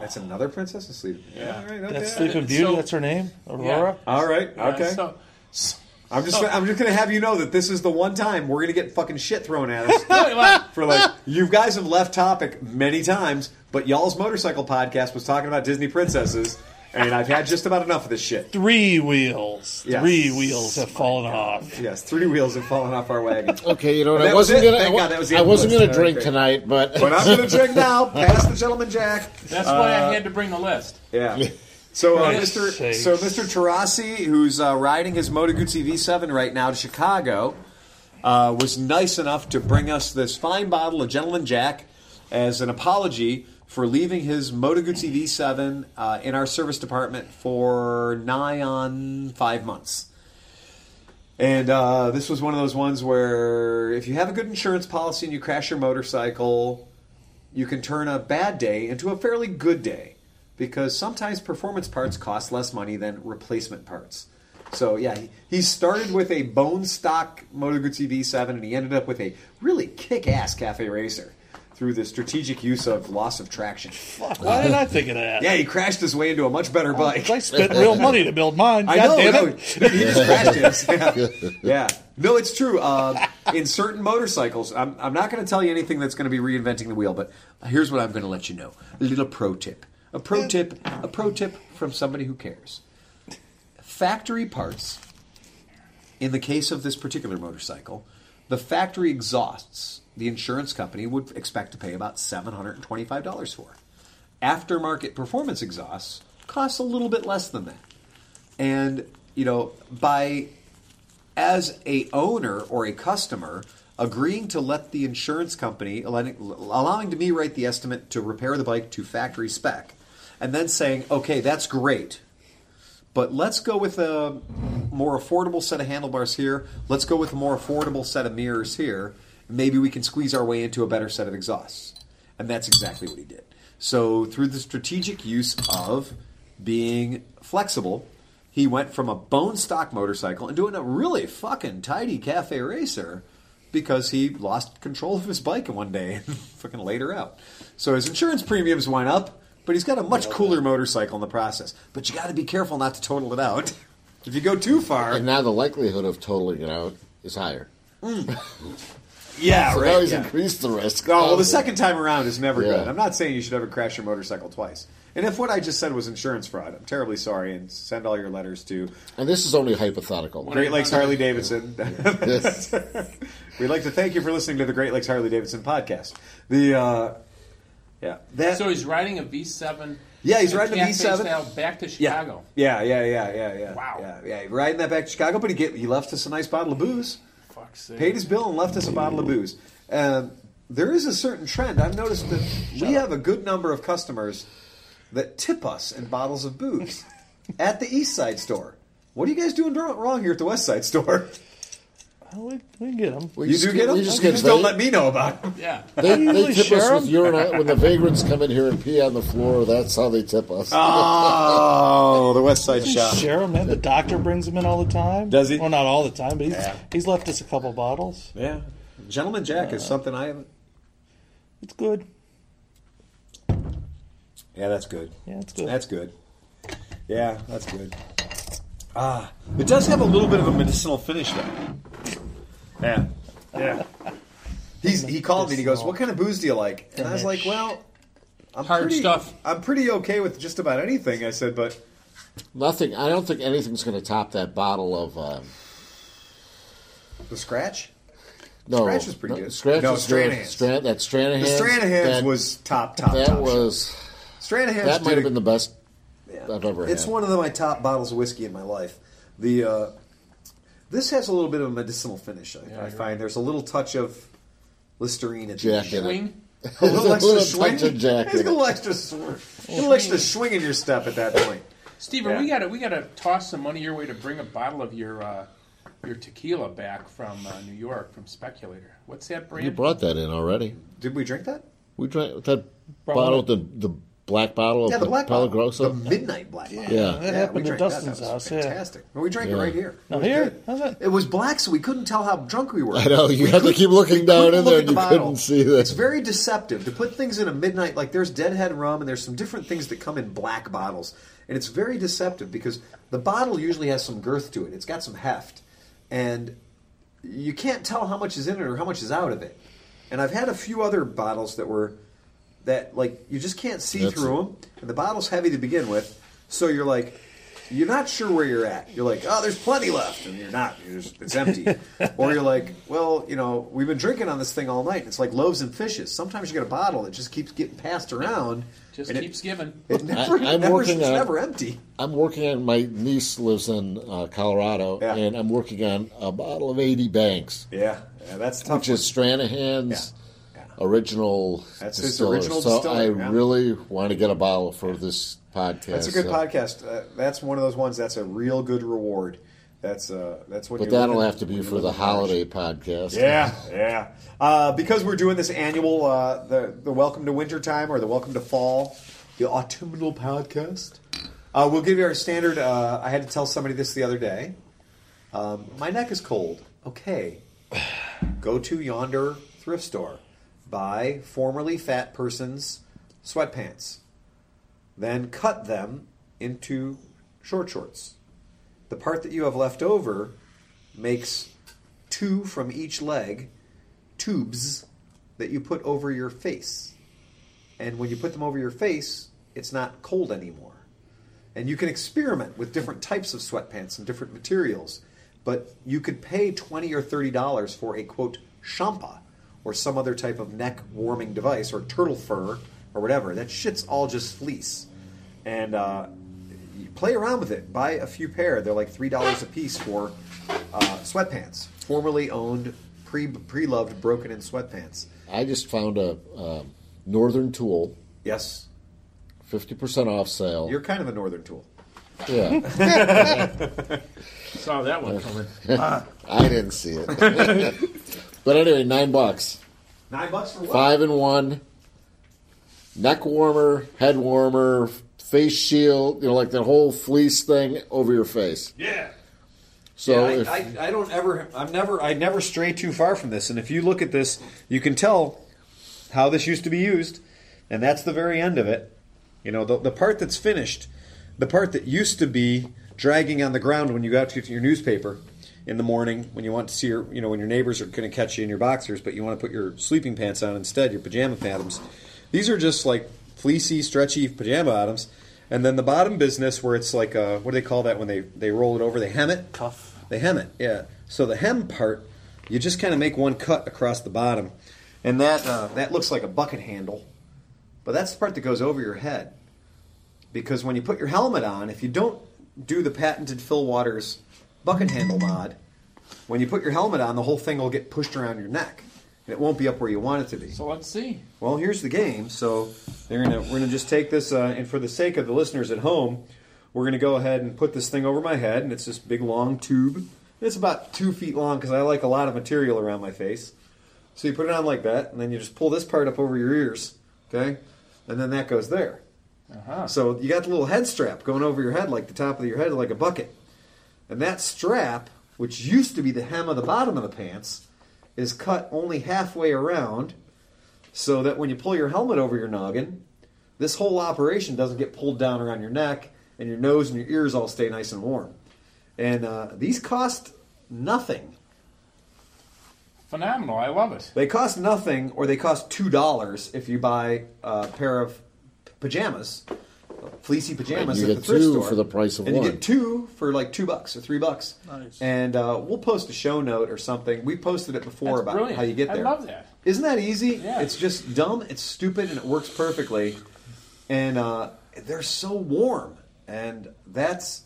That's another princess asleep. Yeah. All right. Okay. That's Sleeping Beauty. So- that's her name. Aurora. All right. Yeah, Okay. so, so, I'm just. I'm just gonna have you know that this is the one time we're gonna get fucking shit thrown at us. for like you guys have left topic many times, but y'all's motorcycle podcast was talking about Disney princesses, and I've had just about enough of this shit. Three wheels. Yes. Three wheels have fallen off. Yes, three wheels have fallen off our wagon. Okay, you know what? I was wasn't it? gonna. I, God, was the I wasn't the gonna drink Okay. tonight, but But I'm gonna drink now. Pass the gentleman jack. that's why I had to bring the list. Yeah. So, uh, Mr. sakes. So, Mr. Tarasi, who's uh, riding his Moto Guzzi V7 right now to Chicago, uh, was nice enough to bring us this fine bottle of Gentleman Jack. as an apology for leaving his Moto Guzzi V7 uh, in our service department for nigh on five months. And uh, this was one of those ones where if you have a good insurance policy and you crash your motorcycle, you can turn a bad day into a fairly good day because sometimes performance parts cost less money than replacement parts. So yeah, he, he started with a bone stock Moto Guzzi V7 and he ended up with a really kick-ass cafe racer through the strategic use of loss of traction. Fuck, why did I think of that? Yeah, he crashed his way into a much better bike. I spent real money to build mine. I God know. damn no, he just crashed it. Yeah. yeah. No, it's true. Um, in certain motorcycles, I'm, I'm not going to tell you anything that's going to be reinventing the wheel, but here's what I'm going to let you know. A little pro tip. A pro tip. A pro tip from somebody who cares. Factory parts. In the case of this particular motorcycle, the factory exhausts the insurance company would expect to pay about $725 for. Aftermarket performance exhausts cost a little bit less than that. And, you know, by as a owner or a customer agreeing to let the insurance company letting, allowing to me write the estimate to repair the bike to factory spec and then saying okay that's great but let's go with a more affordable set of handlebars here let's go with a more affordable set of mirrors here maybe we can squeeze our way into a better set of exhausts and that's exactly what he did so through the strategic use of being flexible he went from a bone stock motorcycle and doing a really fucking tidy cafe racer because he lost control of his bike one day and fucking laid her out. So his insurance premiums went up, but he's got a much cooler motorcycle in the process. But you got to be careful not to total it out. If you go too far, And now the likelihood of totaling it out is higher. Mm. yeah, So right. now he's yeah. increased the risk. Oh, well, the second time around is never Yeah. good. I'm not saying you should ever crash your motorcycle twice. And if what I just said was insurance fraud, I'm terribly sorry. And send all your letters to And this is only hypothetical. Great Lakes Harley Davidson. We'd like to thank you for listening to the Great Lakes Harley Davidson podcast. The uh, yeah that So he's riding a V7. Yeah, he's riding a cafe V7. style back to Chicago. yeah yeah yeah yeah yeah Wow. yeah yeah riding that back to Chicago, but he get he left us a nice bottle of booze, Fuck's sake. paid his bill, and left us a bottle of booze. Um, there is a certain trend. I've noticed that we have a good number of customers that tip us in bottles of booze at the East Side store. What are you guys doing wrong here at the West Side store? Well, we, we get them. We You just do get them? We You just just, don't let me know about them. Yeah. They, they tip share us with urine uh, when the vagrants come in here and pee on the floor. That's how they tip us. Oh, the West Side Shop. Share them, man. The doctor brings them in all the time. Does he? Well, not all the time, but he's, Yeah. he's left us a couple bottles. Yeah, Gentleman Jack is uh, something I haven't. It's good. Yeah, that's good. Yeah, it's good. That's good. Yeah, that's good. Ah, it does have a little bit of a medicinal finish though. Yeah, yeah. He's he called me and he goes, "What kind of booze do you like?" And I was like, "Well, I'm Hard pretty, stuff. I'm pretty okay with just about anything." I said, "But Nothing. I don't think anything's going to top that bottle of. Um, the scratch, no, Scratch was pretty no, good. Scratch No, was good. Stranahan's. Stran, that Stranahan's. the Stranahan's that, was top, top, That top. was. Stranahan's. That might have been the best Yeah. I've ever It's had. one of the, my top bottles of whiskey in my life. The uh, this has a little bit of a medicinal finish. I, I find there's a little touch of Listerine at the end. in it. A little There's a extra little swing. touch of Jack There's in a little extra swing. A little extra swing in your step at that point. Steven, Yeah. we gotta we gotta toss some money your way to bring a bottle of your uh, your tequila back from uh, New York from Speculator. What's that brand? You brought that in already. Did we drink that? We drank that Brought bottle, what? the the black bottle of Yeah, the black bottle. Peligrosa. The midnight black bottle. Yeah. That we happened drank at. Dustin's That was house. Yeah. Fantastic. We drank it right here. Now It was here? How's that? It was black, so we couldn't tell how drunk we were. I know you We had to keep looking down in look there, and the you bottle. couldn't see that. It's very deceptive to put things in a midnight. Like there's Deadhead rum, and there's some different things that come in black bottles, and it's very deceptive because the bottle usually has some girth to it. It's got some heft, and you can't tell how much is in it or how much is out of it. And I've had a few other bottles that were that like you just can't see That's through it. them, and the bottle's heavy to begin with, so you're like. You're not sure where you're at. You're like, oh, there's plenty left, and you're not. You're just, it's empty. or you're like, well, you know, we've been drinking on this thing all night. It's like loaves and fishes. Sometimes you get a bottle that just keeps getting passed around. Just and keeps giving. It, it never, I- I'm never, working it's on- never empty. I'm working on. My niece lives in uh, Colorado, Yeah. and I'm working on a bottle of 80 Banks, Yeah, yeah that's tough. which is Stranahan's. Original. That's his distiller. original So distiller, I yeah. really want to get a bottle for this podcast. That's a good so- podcast. Uh, that's one of those ones. That's a real good reward. That's uh, that's what. But that'll have to be for the holiday podcast. Yeah, yeah. Uh, because we're doing this annual, uh, the the Welcome to Wintertime or the Welcome to Fall, the autumnal podcast. Uh, we'll give you our standard. Uh, I had to tell somebody this the other day. Um, my neck is cold. Okay, go to yonder thrift store, buy formerly fat person's sweatpants, then cut them into short shorts. The part that you have left over makes two from each leg tubes that you put over your face. And when you put them over your face, it's not cold anymore. And you can experiment with different types of sweatpants and different materials, but you could pay 20 or 30 dollars for a quote Schampa or some other type of neck warming device or turtle fur or whatever. That shit's all just fleece. And uh, you play around with it. Buy a few pair. They're like three dollars a piece for uh, sweatpants, formerly owned, pre pre loved, broken in sweatpants. I just found a um, Northern Tool, Yes, fifty percent off sale. you're kind of a northern tool. yeah, Saw that one coming. I didn't see it. but anyway, nine bucks, Nine bucks for what? five and one. Neck warmer, head warmer, face shield. You know, like that whole fleece thing over your face. Yeah. So Yeah, if, I, I, I don't ever. I'm never. I never stray too far from this. And if you look at this, you can tell how this used to be used, and that's the very end of it. You know, the, the part that's finished, the part that used to be dragging on the ground when you got to your newspaper in the morning when you want to see your, you know, when your neighbors are going to catch you in your boxers, but you want to put your sleeping pants on instead, your pajama bottoms. These are just like fleecy, stretchy pajama bottoms. And then the bottom business, where it's like, uh, what do they call that when they, they roll it over? They hem it. Cuff. They hem it, yeah. So the hem part, you just kind of make one cut across the bottom, and that uh, that looks like a bucket handle, but that's the part that goes over your head. Because when you put your helmet on, if you don't do the patented Phil Waters bucket handle mod, when you put your helmet on, the whole thing will get pushed around your neck, and it won't be up where you want it to be. So let's see. Well, here's the game. So they're gonna we're gonna just take this, uh, and for the sake of the listeners at home, we're gonna go ahead and put this thing over my head, and it's this big long tube. It's about two feet long because I like a lot of material around my face. So you put it on like that, and then you just pull this part up over your ears, okay, and then that goes there. Uh-huh. So you got the little head strap going over your head, like the top of your head, like a bucket. And that strap, which used to be the hem of the bottom of the pants, is cut only halfway around so that when you pull your helmet over your noggin, this whole operation doesn't get pulled down around your neck and your nose and your ears all stay nice and warm. And uh, these cost nothing. Phenomenal. I love it. They cost nothing, or they cost two dollars if you buy a pair of pajamas, fleecy pajamas And you at the get thrift two store. for the price of and one. you get two for like two bucks or three bucks. Nice. And uh, we'll post a show note or something. We posted it before That's about brilliant. how you get there. I love that. Isn't that easy? Yeah. It's just dumb. It's stupid, and it works perfectly. And uh, they're so warm, and that's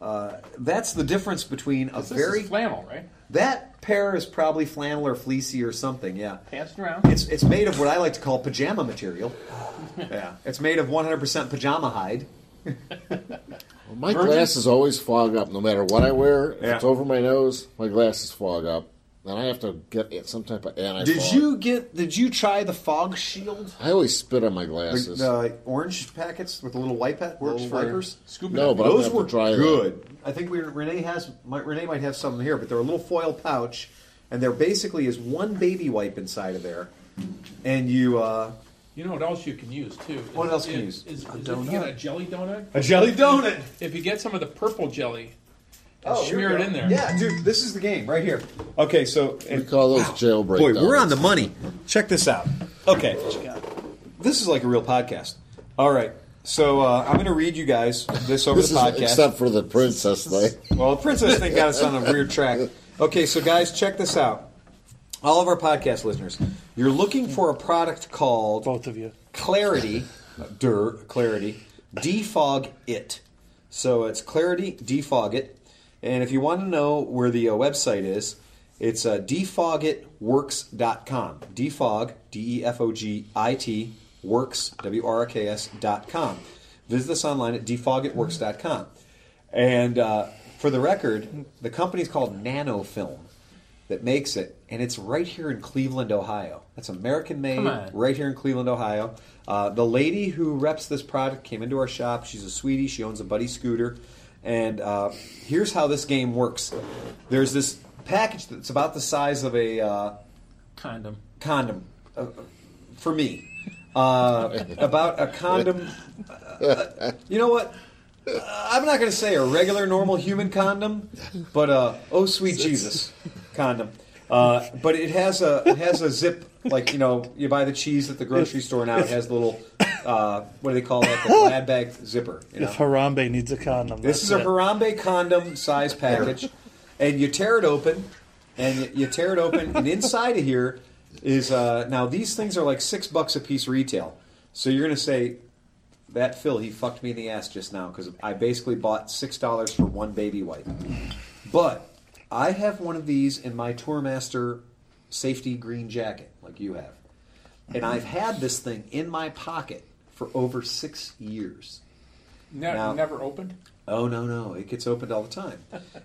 uh, that's the difference between a This very is flannel, right? That pair is probably flannel or fleecy or something. Yeah. Passed around. It's it's made of what I like to call pajama material. yeah, it's made of 100% pajama hide. my Virgin? glasses always fog up, no matter what I wear. If Yeah. it's over my nose, my glasses fog up. Then I have to get some type of anti. Did you get? Did you try the fog shield? I always spit on my glasses. the orange packets with the little wipe the Works for wipers. Scoop it No, up. but I'm Those gonna were to try that. good. I think we, Renee has might, Renee might have some here, but they're a little foil pouch, and there basically is one baby wipe inside of there, and you uh, You know what else you can use too? Is- What else can is, you use? Is, is if you get a jelly donut. a jelly donut. If you get some of the purple jelly, and Oh, here smear it in there. Yeah, dude, this is the game right here. Okay, so We call those jailbreak. Boy, we're on the money. Check this out. Okay, this is like a real podcast. All right, so uh, I'm going to read you guys this over This the is podcast. except for the princess thing. well, the princess thing got us on a weird track. Okay, so guys, check this out. All of our podcast listeners, you're looking for a product called Both of you. Clarity, der, Clarity, defog it. So it's Clarity, defog it. And if you want to know where the uh, website is, It's uh, defogitworks.com. Defog, D E F O G I T, works, W R R K S, dot com. Visit us online at defogitworks.com. And uh, for the record, the company's called Nanofilm that makes it, and it's right here in Cleveland, Ohio. That's American made, right here in Cleveland, Ohio. Uh, the lady who reps this product came into our shop. She's a sweetie. She owns a Buddy scooter. And uh, here's how this game works there's this package that's about the size of a uh, Condom. condom uh, for me. Uh, about a condom. uh, you know what? Uh, I'm not going to say a regular, normal human condom, but uh, oh sweet Jesus condom. Uh, but it has a it has a zip like you know you buy the cheese at the grocery store now. It has the little uh, what do they call that? The glad bag zipper. You know? If Harambe needs a condom, This is a that's it. Harambe condom size package, and you tear it open, and you, you tear it open, and inside of here is uh, now these things are like six bucks a piece retail. So you're gonna say that Phil he fucked me in the ass just now because I basically bought six dollars for one baby wipe, but I have one of these in my Tourmaster safety green jacket like you have, and I've had this thing in my pocket for over six years. Ne- Now- never opened. Oh no, no, it gets opened all the time.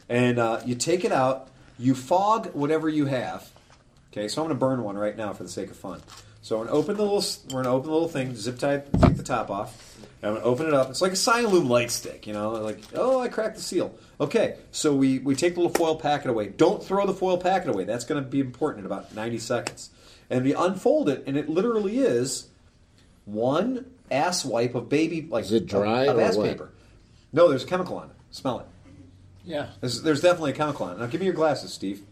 and uh, you take it out, you fog whatever you have. Okay, so I'm going to burn one right now for the sake of fun. So I'm going to open the little, we're going to open the little thing, zip tie, take the top off. And I'm going to open it up. It's like a Cyalume light stick, you know, like oh, I cracked the seal. Okay, so we we take the little foil packet away. Don't throw the foil packet away. That's going to be important in about 90 seconds. And we unfold it, and it literally is one ass wipe of baby like Is it dry of, of or ass what? paper. No, there's a chemical on it. Smell it. Yeah. There's, there's definitely a chemical on it. Now, give me your glasses, Steve.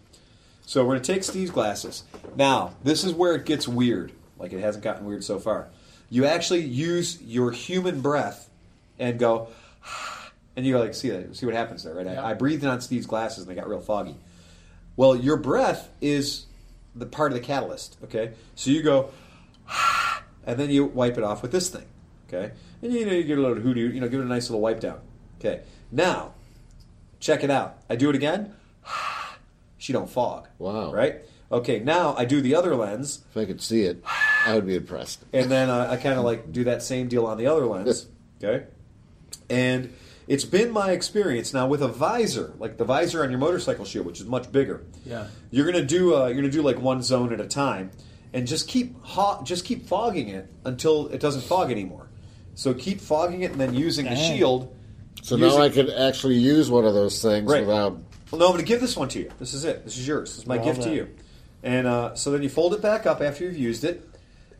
So we're going to take Steve's glasses. Now, this is where it gets weird. Like it hasn't gotten weird so far. You actually use your human breath and go, and you like see that, see what happens there, right? Yeah. I, I breathed in on Steve's glasses and they got real foggy. Well, your breath is the part of the catalyst. Okay, so you go, and then you wipe it off with this thing. Okay, and you know you get a little hoodoo, you know, give it a nice little wipe down. Okay, now check it out. I do it again. She don't fog. Wow. Right. Okay. Now I do the other lens, If I could see it, I would be impressed. and then uh, I kind of like do that same deal on the other lens. Okay. And it's been my experience now with a visor, like the visor on your motorcycle shield, which is much bigger. Yeah. You're gonna do uh, you're gonna do like one zone at a time, and just keep ho- just keep fogging it until it doesn't fog anymore. So keep fogging it and then using the Dang. shield. So using- now I could actually use one of those things Right. without. Well, no, I'm going to give this one to you. This is it. This is yours. This is my Love gift to that. you. And uh, so then you fold it back up after you've used it.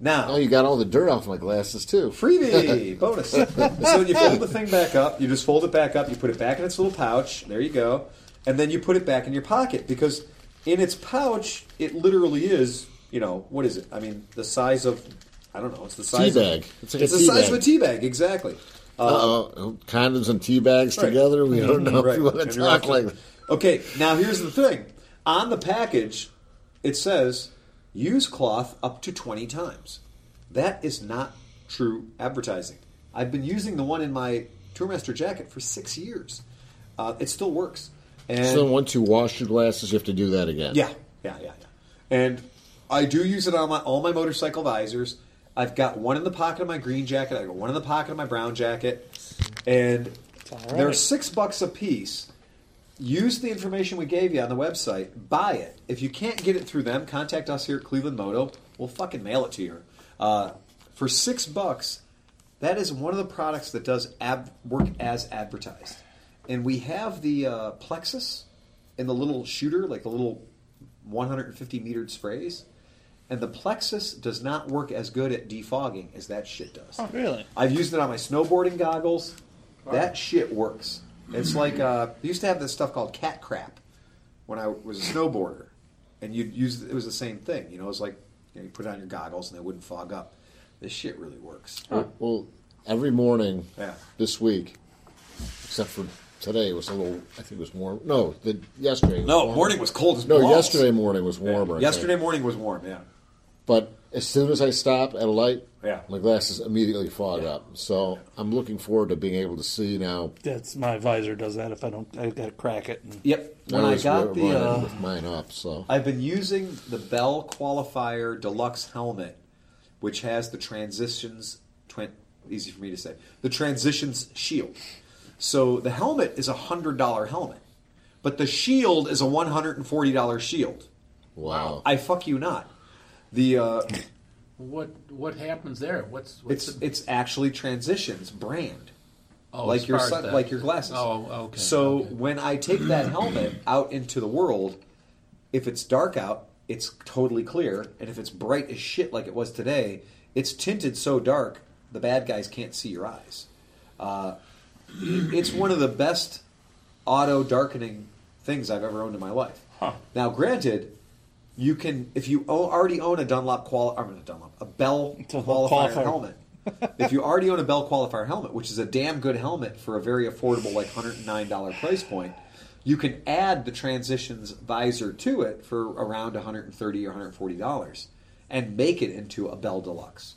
Now, Oh, you got all the dirt off my glasses too. freebie bonus. so when you fold the thing back up, you just fold it back up. You put it back in its little pouch. There you go. And then you put it back in your pocket because in its pouch, it literally is. You know what is it? I mean, the size of I don't know. It's the size Tea bag. Of, It's it's like a the size bag. of a tea bag. Exactly. Uh oh, condoms and tea bags Right. together. We don't know Right. if we want to talk like. Okay, now here's the thing. On the package, it says use cloth up to 20 times. That is not true advertising. I've been using the one in my Tourmaster jacket for six years. Uh, it still works. And So once you wash your glasses, you have to do that again. yeah, yeah, yeah, yeah. And I do use it on my all my motorcycle visors. I've got one in the pocket of my green jacket. I got one in the pocket of my brown jacket, and all they're six bucks a piece. Use the information we gave you on the website. Buy it. If you can't get it through them, contact us here at Cleveland Moto. We'll fucking mail it to you. Uh, for six bucks, that is one of the products that does ab- work as advertised. And we have the uh, plexus and the little shooter, like the little 150 metered sprays. And the plexus does not work as good at defogging as that shit does. Oh, really? I've used it on my snowboarding goggles. That shit works. It's like uh, I used to have this stuff called cat crap when I was a snowboarder, and you'd use it was the same thing. You know, it was like you, know, you put on your goggles and they wouldn't fog up. This shit really works. Well, well, every morning Yeah. this week, except for today, it was a little. I think it was warm. No, the yesterday. Was No, warmer. morning was cold as No, balls. yesterday morning was warmer. Think. Yesterday morning was warm. Yeah. But as soon as I stop at a light, Yeah. My glasses immediately fog up. So I'm looking forward to being able to see now. That's my visor does that. If I don't, I got to crack it. And, Yep. When I was got the, uh, with mine up. So I've been using the Bell Qualifier Deluxe helmet, which has the transitions. Twen- easy for me to say. The transitions shield. So the helmet is a hundred dollar helmet, but the shield is a one hundred and forty dollar shield. wow. I fuck you not. The uh, What what happens there? What's what's it's the, it's actually transitions brand. oh, like your sun, that. like your glasses. Oh, okay. So okay. when I take that helmet out into the world, if it's dark out, it's totally clear, and if it's bright as shit like it was today, it's tinted so dark the bad guys can't see your eyes. Uh, it's one of the best auto darkening things I've ever owned in my life. Huh. Now, granted, you can if you already own a Dunlop qual, or not a Dunlop, a Bell qualifier qualifier. helmet. if you already own a Bell qualifier helmet, which is a damn good helmet for a very affordable, like hundred nine dollar price point, you can add the transitions visor to it for around one hundred and thirty or one hundred and forty dollars, and make it into a Bell Deluxe.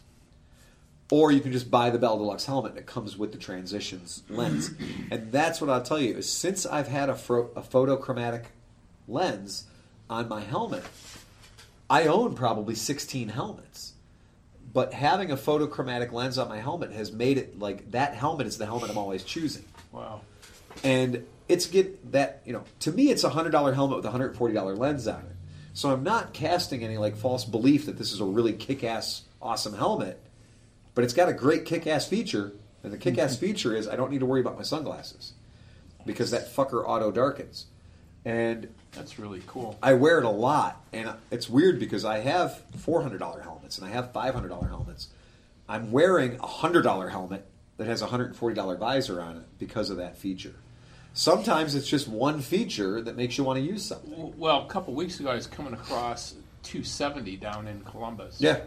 Or you can just buy the Bell Deluxe helmet that comes with the transitions lens. And that's what I'll tell you is since I've had a, fro- a photochromatic lens on my helmet, I own probably 16 helmets. But having a photochromatic lens on my helmet has made it like that helmet is the helmet I'm always choosing. wow. And it's get that, you know, to me it's a $100 helmet with a $140 lens on it. So I'm not casting any like false belief that this is a really kick-ass awesome helmet, but it's got a great kick-ass feature, and the kick-ass feature is I don't need to worry about my sunglasses because that fucker auto darkens. And That's really cool. I wear it a lot, and it's weird because I have four hundred dollar helmets and I have five hundred dollar helmets. I'm wearing a hundred dollar helmet that has a hundred and forty dollar visor on it because of that feature. Sometimes it's just one feature that makes you want to use something. Well, a couple weeks ago, I was coming across 270 down in Columbus. Yeah,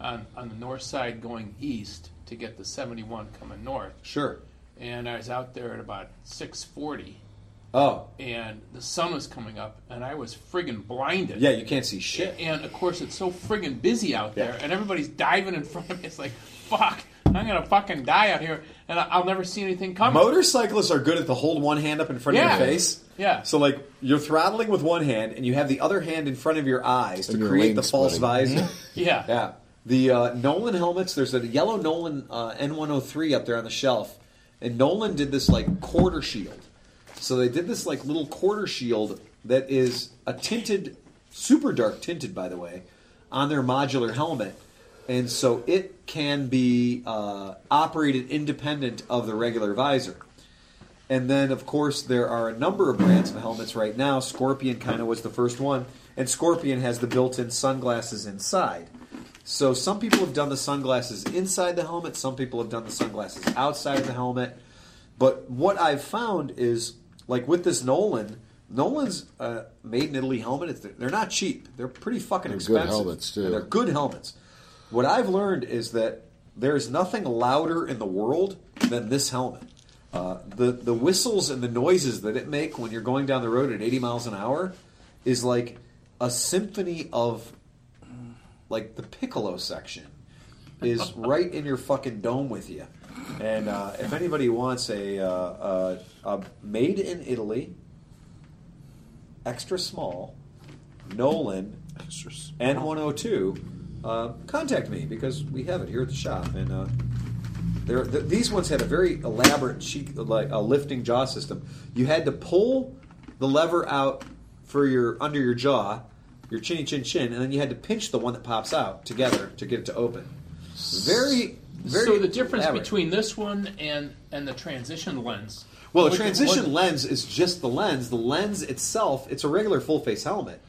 On, on the north side going east to get the 71 coming north. sure. And I was out there at about 640, Oh, and the sun was coming up, and I was friggin' blinded. yeah, you can't see shit. And of course, it's so friggin' busy out there, Yeah. and everybody's diving in front of me. It's like, fuck, I'm gonna fucking die out here, and I- I'll never see anything coming. Motorcyclists are good at the hold one hand up in front Yeah. of your face. Yeah. So like you're throttling with one hand and you have the other hand in front of your eyes to your create the false splitting. visor. Yeah. Yeah. The uh, Nolan helmets, there's a yellow Nolan uh, N103 up there on the shelf. And Nolan did this like quarter shield. So they did this like little quarter shield that is a tinted, super dark tinted, by the way, on their modular helmet. And so it can be uh, operated independent of the regular visor. And then, of course, there are a number of brands of helmets right now. Scorpion kind of was the first one, and Scorpion has the built-in sunglasses inside. So some people have done the sunglasses inside the helmet. Some people have done the sunglasses outside of the helmet. But what I've found is, like with this Nolan, Nolan's uh, made in Italy helmet. It's, they're not cheap. They're pretty fucking They're good expensive. helmets, too. And they're good helmets. What I've learned is that there's nothing louder in the world than this helmet. Uh, the the whistles and the noises that it make when you're going down the road at 80 miles an hour is like a symphony of like the piccolo section is right in your fucking dome with you. And uh, if anybody wants a, uh, uh, a made in Italy, extra small, Nolan N102, uh, contact me because we have it here at the shop. And uh, there, th- these ones had a very elaborate cheek, like a lifting jaw system. You had to pull the lever out for your under your jaw, your chinny chin chin, and then you had to pinch the one that pops out together to get it to open. Very, very. so the difference elaborate. between this one and and the transition lens. well, a transition lens is just the lens. The lens itself, it's a regular full face helmet.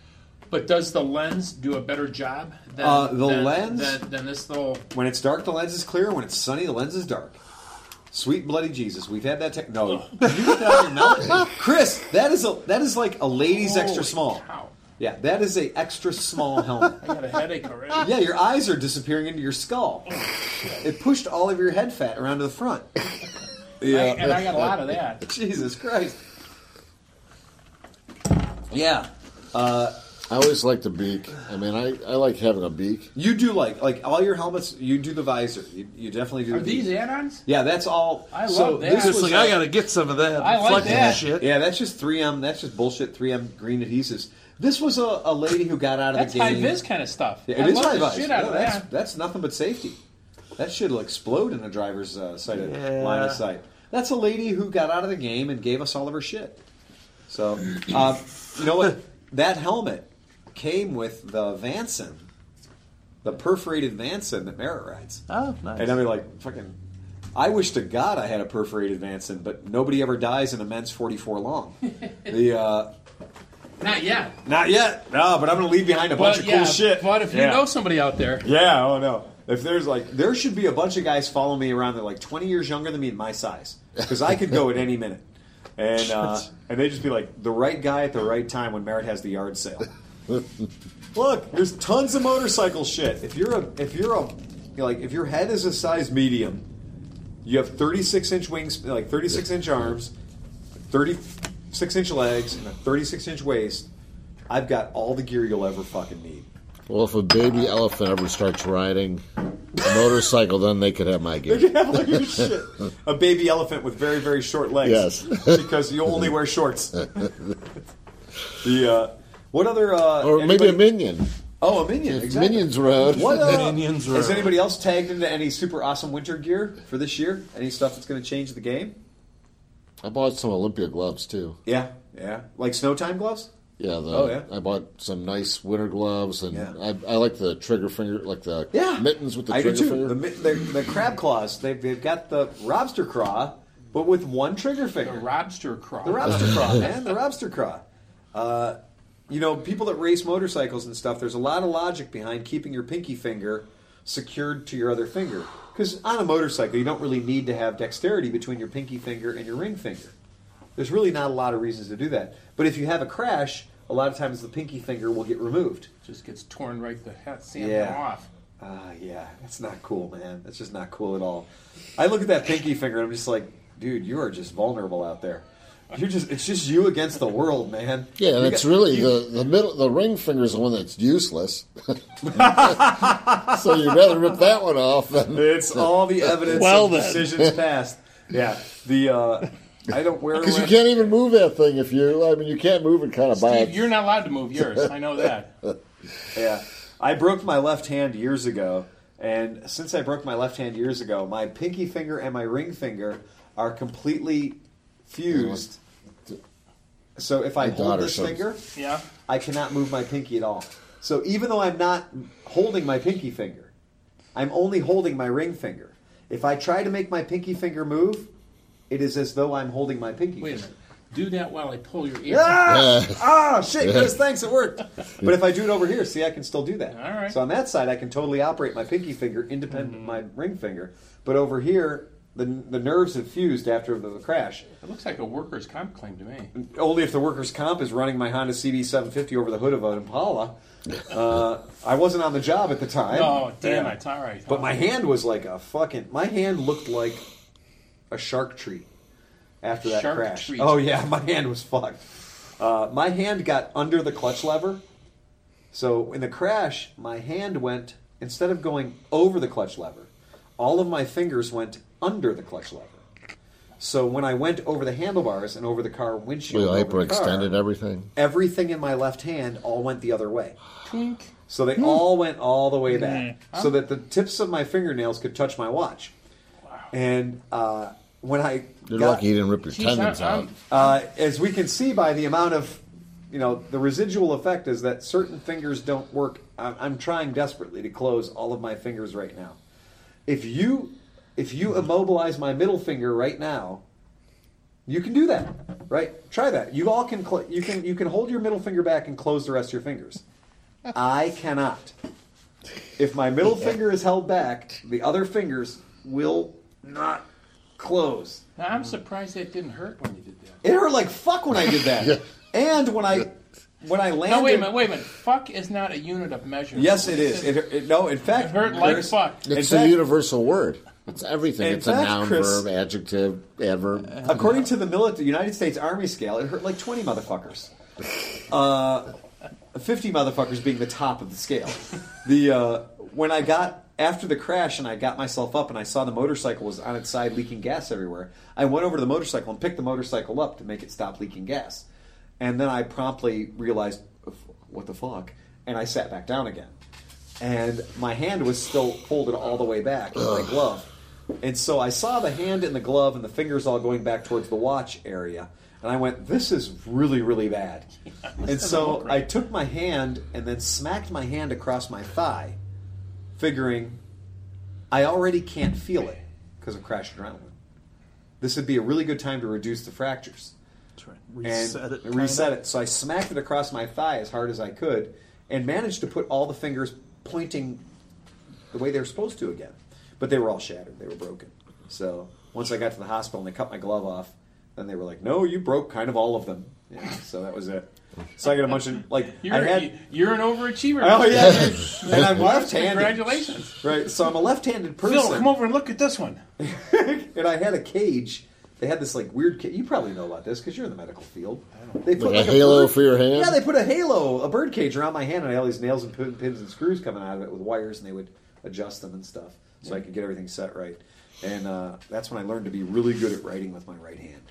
But does the lens do a better job than Uh, the than, lens- than, than this little? When it's dark, the lens is clear. When it's sunny, the lens is dark. Sweet bloody Jesus, we've had that tech. No, you that on your mouth, Chris. That is a that is like a lady's extra small. cow. Yeah, that is a extra small helmet. I got a headache already. Yeah, your eyes are disappearing into your skull. It pushed all of your head fat around to the front. I, and I got a lot of that. Jesus Christ. Yeah. Uh, I always like the beak. I mean, I, I like having a beak. You do like like all your helmets. You do the visor. You, you definitely do. Are the these beak. add-ons? Yeah, that's all. I so love that. This It's was like I got to get some of that. I like that. shit. Yeah, that's just 3M. That's just bullshit. 3M green adhesives. This was a, a lady who got out of That's the high game. vis kind of stuff. Yeah, I it is love high vis. shit out of that's, that. that's nothing but safety. That shit will explode in a driver's uh, sight Yeah. line of sight. That's a lady who got out of the game and gave us all of her shit. So, uh, you know what? That helmet came with the Vanson, the perforated Vanson that Merritt rides. Oh, nice. And I mean, like, fucking. I wish to God I had a perforated Vanson, but nobody ever dies in a men's 44 long. the uh, Not yet. Not yet. No, but I'm going to leave behind a bunch But of cool yeah, shit. but if you Yeah. know somebody out there, Yeah, oh no. If there's like, there should be a bunch of guys following me around. They're like 20 years younger than me and my size, because I could go at any minute, and uh, and they just be like the right guy at the right time when Merritt has the yard sale. Look, there's tons of motorcycle shit. If you're a, if you're a, you know, like if your head is a size medium, you have 36 inch wings, like 36 inch arms, 36 inch legs, and a 36 inch waist. I've got all the gear you'll ever fucking need. Well, if a baby elephant ever starts riding a motorcycle, then they could have my gear. Look at this shit. A baby elephant with very, very short legs. Yes. because you only wear shorts. the uh, what other? Uh, Or maybe a minion. Oh, a minion. If Exactly. Minions Road. What uh, Minions Has Road. anybody else tagged into any super awesome winter gear for this year? Any stuff that's going to change the game? I bought some Olympia gloves too. Yeah, yeah. Like snow time gloves. Yeah, the, Oh, yeah. I bought some nice winter gloves, and Yeah. I, I like the trigger finger, like the Yeah, mittens with the I do trigger too. finger. The, mi- the, the crab claws. They've, they've got the lobster craw, but with one trigger finger. the finger. Robster crawl. The Robster Craw, man. The Robster Craw. Uh, you know, people that race motorcycles and stuff, there's a lot of logic behind keeping your pinky finger secured to your other finger. Because on a motorcycle, you don't really need to have dexterity between your pinky finger and your ring finger. There's really not a lot of reasons to do that. But if you have a crash, a lot of times the pinky finger will get removed. Just gets torn right the sand Yeah. off. Ah, yeah, that's not cool, man. That's just not cool at all. I look at that pinky finger and I'm just like, dude, you are just vulnerable out there. You're just—it's just you against the world, man. yeah, You and it's got- really you- the the middle. The ring finger is the one that's useless. so you'd rather rip that one off than It's all the evidence Well, of then. decisions passed. Yeah, the uh, I don't wear because you can't even move that thing if you. I mean, you can't move it kind of by. Steve, you're not allowed to move yours. I know that. Yeah, I broke my left hand years ago, and since I broke my left hand years ago, my pinky finger and my ring finger are completely fused. So if I My hold daughter this shows- finger, Yeah. I cannot move my pinky at all. So even though I'm not holding my pinky finger, I'm only holding my ring finger. If I try to make my pinky finger move, it is as though I'm holding my pinky Wait a finger. minute. Do that while I pull your ear. Ah! ah, shit, Chris, thanks, it worked. But if I do it over here, see, I can still do that. All right. So on that side, I can totally operate my pinky finger independent of my ring finger. But over here, the, the nerves have fused after the crash. It looks like a workers' comp claim to me. Only if the workers' comp is running my Honda CB750 over the hood of an Impala. Uh, I wasn't on the job at the time. Oh, damn Yeah. it. All right. But my hand was like a fucking. My hand looked like a shark tree after that Shark crash. treat. Oh yeah, my hand was fucked. Uh, my hand got under the clutch lever, so in the crash, my hand went instead of going over the clutch lever, all of my fingers went under the clutch lever. So when I went over the handlebars and over the car windshield, we and over the car, everything. everything in my left hand all went the other way. Twink. So they all went all the way back, so that the tips of my fingernails could touch my watch. And uh, when I You're got, lucky you didn't rip your Geez, tendons I'm- out. uh, as we can see by the amount of, you know, the residual effect is that certain fingers don't work. I'm, I'm trying desperately to close all of my fingers right now. If you, if you immobilize my middle finger right now, you can do that, right? Try that. You all can. Cl- you can. You can hold your middle finger back and close the rest of your fingers. I cannot. If my middle finger is held back, the other fingers will not close. Now, I'm surprised that didn't hurt when you did that. It hurt like fuck when I did that. And when I when I landed. No, wait a minute, wait a minute. Fuck is not a unit of measure. Yes, it is. It, it, no, in fact, It hurt like Chris, fuck. It's fact, a universal word. It's everything. In it's a noun, Chris- verb, adjective, adverb. According to the military, United States Army scale, it hurt like twenty motherfuckers. Uh, 50 motherfuckers being the top of the scale. The uh, when I got after the crash and I got myself up and I saw the motorcycle was on its side leaking gas everywhere. I went over to the motorcycle and picked the motorcycle up to make it stop leaking gas. And then I promptly realized what the fuck and I sat back down again. And my hand was still folded all the way back in my glove. And so I saw the hand in the glove and the fingers all going back towards the watch area. And I went, this is really, really bad. and so I took my hand and then smacked my hand across my thigh, figuring I already can't feel it because of crash adrenaline. This would be a really good time to reduce the fractures That's right. and Reset it. reset kinda. it. So I smacked it across my thigh as hard as I could, and managed to put all the fingers pointing the way they were supposed to again. But they were all shattered; they were broken. So once I got to the hospital and they cut my glove off, then they were like, "No, you broke kind of all of them." Yeah, so that was it. So I got a bunch of like You're, I had. you're an overachiever. Oh yeah, and I'm left-handed. Congratulations. Right, so I'm a left-handed person. Phil, come over and look at this one. and I had a cage. They had this like weird. Ca- you probably know about this because you're in the medical field. They put Like a halo for your hand? Yeah, they put a halo, a bird cage around my hand, and I had all these nails and pins and screws coming out of it with wires, and they would adjust them and stuff, so I could get everything set right. And uh, that's when I learned to be really good at writing with my right hand.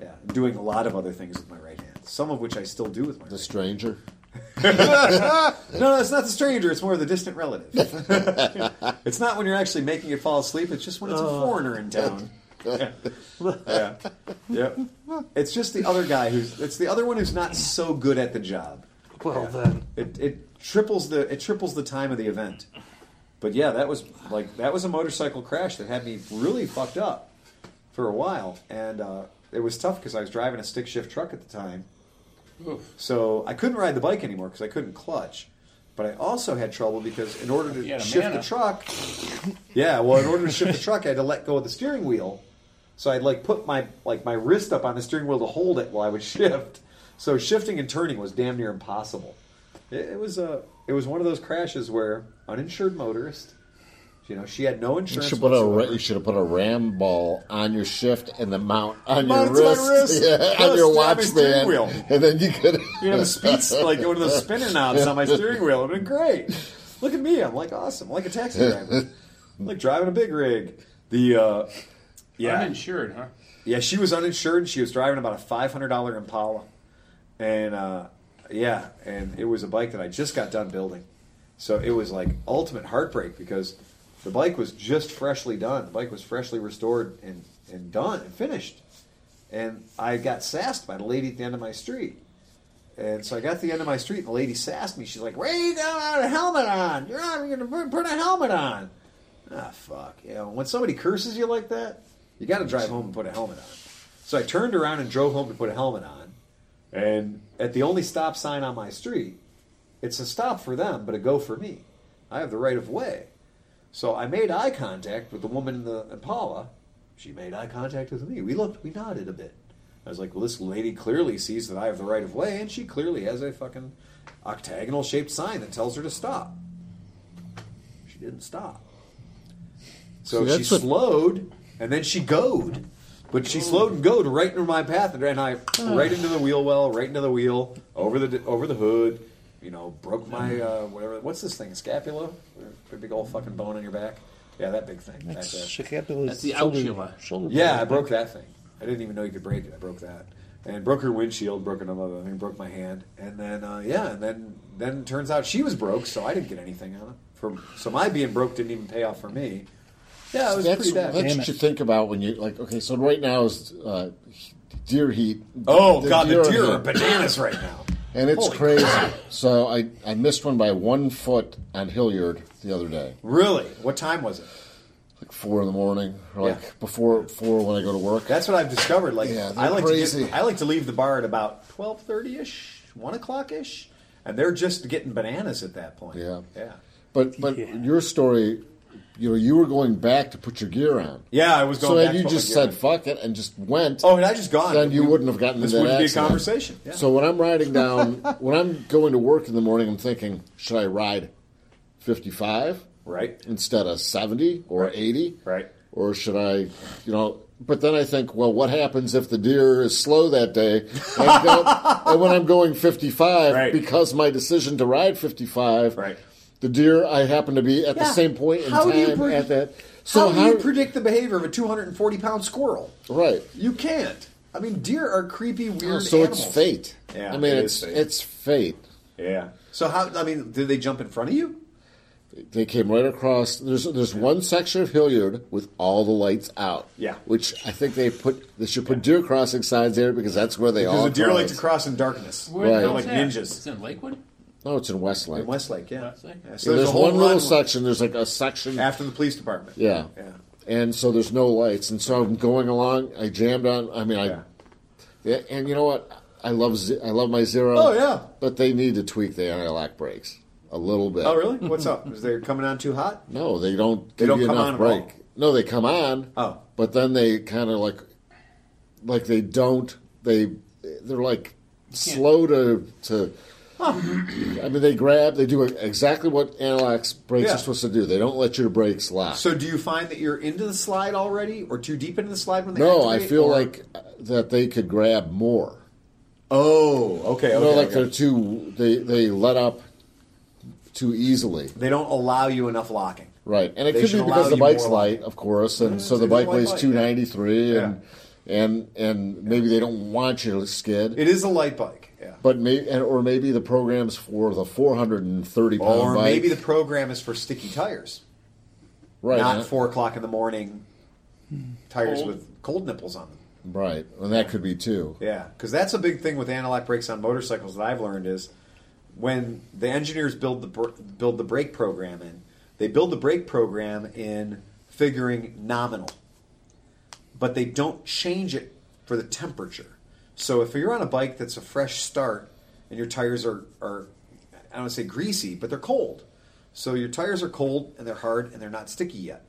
Yeah, doing a lot of other things with my right hand, some of which I still do with my. The right stranger. no, no, it's not the stranger. It's more the distant relative. it's not when you're actually making it fall asleep. It's just when it's a foreigner in town. Yeah. yeah. Yep. It's just the other guy who's. It's the other one who's not so good at the job. Well, then. It, it triples the it triples the time of the event. But yeah, that was like that was a motorcycle crash that had me really fucked up for a while, and uh, it was tough because I was driving a stick shift truck at the time. Oof. So I couldn't ride the bike anymore because I couldn't clutch. But I also had trouble because in order to shift the truck, yeah, well, in order to shift the truck, I had to let go of the steering wheel. So I'd like put my like my wrist up on the steering wheel to hold it while I would shift. So shifting and turning was damn near impossible. It, it was a it was one of those crashes where uninsured motorist, you know, she had no You insurance. should put a whatsoever. ra- you should have put a ram ball on your shift and the mount on your it to my wrist, wrist. Yeah, Plus, on your yeah, watch band, wheel. and then you could You know, the speeds like one of those spinner knobs on my steering wheel. It'd been great. Look at me, I'm like awesome, I'm like a taxi driver, I'm like driving a big rig. The uh, yeah, Uninsured, huh? yeah, she was uninsured. and She was driving about a five hundred dollar Impala, and uh, yeah, and it was a bike that I just got done building, so it was like ultimate heartbreak because the bike was just freshly done. The bike was freshly restored and and done and finished, and I got sassed by the lady at the end of my street. And so I got to the end of my street, and the lady sassed me. She's like, "Where you don't have a helmet on? You're not going to put a helmet on." Ah, fuck. You know, when somebody curses you like that, you got to drive home and put a helmet on. So I turned around and drove home to put a helmet on. And at the only stop sign on my street, it's a stop for them, but a go for me. I have the right of way. So I made eye contact with the woman in the Impala. She made eye contact with me. We looked, we nodded a bit. I was like, well, this lady clearly sees that I have the right of way, and she clearly has a fucking octagonal shaped sign that tells her to stop. She didn't stop. So See, she what- slowed, and then she goed. But she slowed and goed right into my path, and I right into the wheel well, right into the wheel, over the over the hood. You know, broke my uh, whatever. What's this thing? Scapula? A big old fucking bone on your back. Yeah, that big thing. Back That's there. scapula's That's the shoulder, shoulder Yeah, I broke that thing. I didn't even know you could break it. I broke that, and broke her windshield, broke another thing, broke my hand, and then uh, yeah, and then then turns out she was broke, so I didn't get anything on it. From so my being broke didn't even pay off for me. Yeah, it was that's pretty bad. that's what you think about when you like. Okay, so right now is uh, deer heat. Oh god, the are deer are here. bananas right now. and it's Holy crazy. crap. So I I missed one by one foot on Hilliard the other day, Really? What time was it? like four in the morning, or like Yeah. before four when I go to work. That's what I've discovered. Like Yeah, I like crazy. to get, I like to leave the bar at about twelve thirty ish, one o'clock ish, and they're just getting bananas at that point. Yeah. yeah, But but Yeah. your story, you know, you were going back to put your gear on. yeah. I was going. So back had you just said on. fuck it and just went. "Oh, had I just gone?" then you we- wouldn't have gotten This wouldn't be a conversation. Yeah. So when I'm riding down, when I'm going to work in the morning, I'm thinking, should I ride 55 right, instead of 70 or Right. 80? right. Or should I, you know, but then I think, well, what happens if the deer is slow that day? And, and when I'm going 55, Right. because my decision to ride 55, Right. The deer I happen to be at the same point in How time pre- at that. how, So do you predict the behavior of a 240 pound squirrel? right? You can't. I mean, deer are creepy, weird oh, so animals. it's fate. Yeah, I mean, it it's fate. it's fate. Yeah. So how? I mean, did they jump in front of you? They came right across. There's there's one section of Hilliard with all the lights out. Yeah. which I think they put they should put deer crossing signs there because that's where they Because all the deer cross. like to cross in darkness. Where Right. the Like ninjas. It's in Lakewood. No, it's in Westlake. In Westlake, yeah. Westlake? yeah Yeah, so there's a one little section. There's like a section. after the police department. Yeah. Yeah. And so there's no lights, and so I'm going along. I jammed on. I mean, I. Yeah. Yeah, and you know what? I love I love my zero. Oh, yeah. But they need to tweak the anti-lock brakes a little bit. Oh, really? What's up? Is they coming on too hot? No, they don't. They give don't you come enough on at brake. all? No, they come on. Oh. But then they kind of like, like they don't. They they're like slow to to. I mean, they grab. They do exactly what anti-lock brakes Yeah. are supposed to do. They don't let your brakes lock. So do you find that you're into the slide already, or too deep into the slide when they no, I activate, feel or- like uh, that they could grab more. Oh, okay, You okay. know, like okay. they're too. They they let up too easily. They don't allow you enough locking. Right, and it They could should be allow because the you bike's more light, of course, and mm, so it's the a bike light weighs bike, two ninety three, and and and maybe they don't want you to skid, It is a light bike, yeah. but maybe and, or maybe the program's for the four hundred and thirty pound Or bike, maybe the program is for sticky tires, right, not and- four o'clock in the morning tires Cold. with cold nipples on them. right, and that could be too. Yeah, because that's a big thing with anti-lock brakes on motorcycles that I've learned is when the engineers build the br- build the brake program in, they build the brake program in figuring nominal, but they don't change it for the temperature. So if you're on a bike that's a fresh start and your tires are, are I don't want to say greasy, but they're cold. So your tires are cold and they're hard and they're not sticky yet.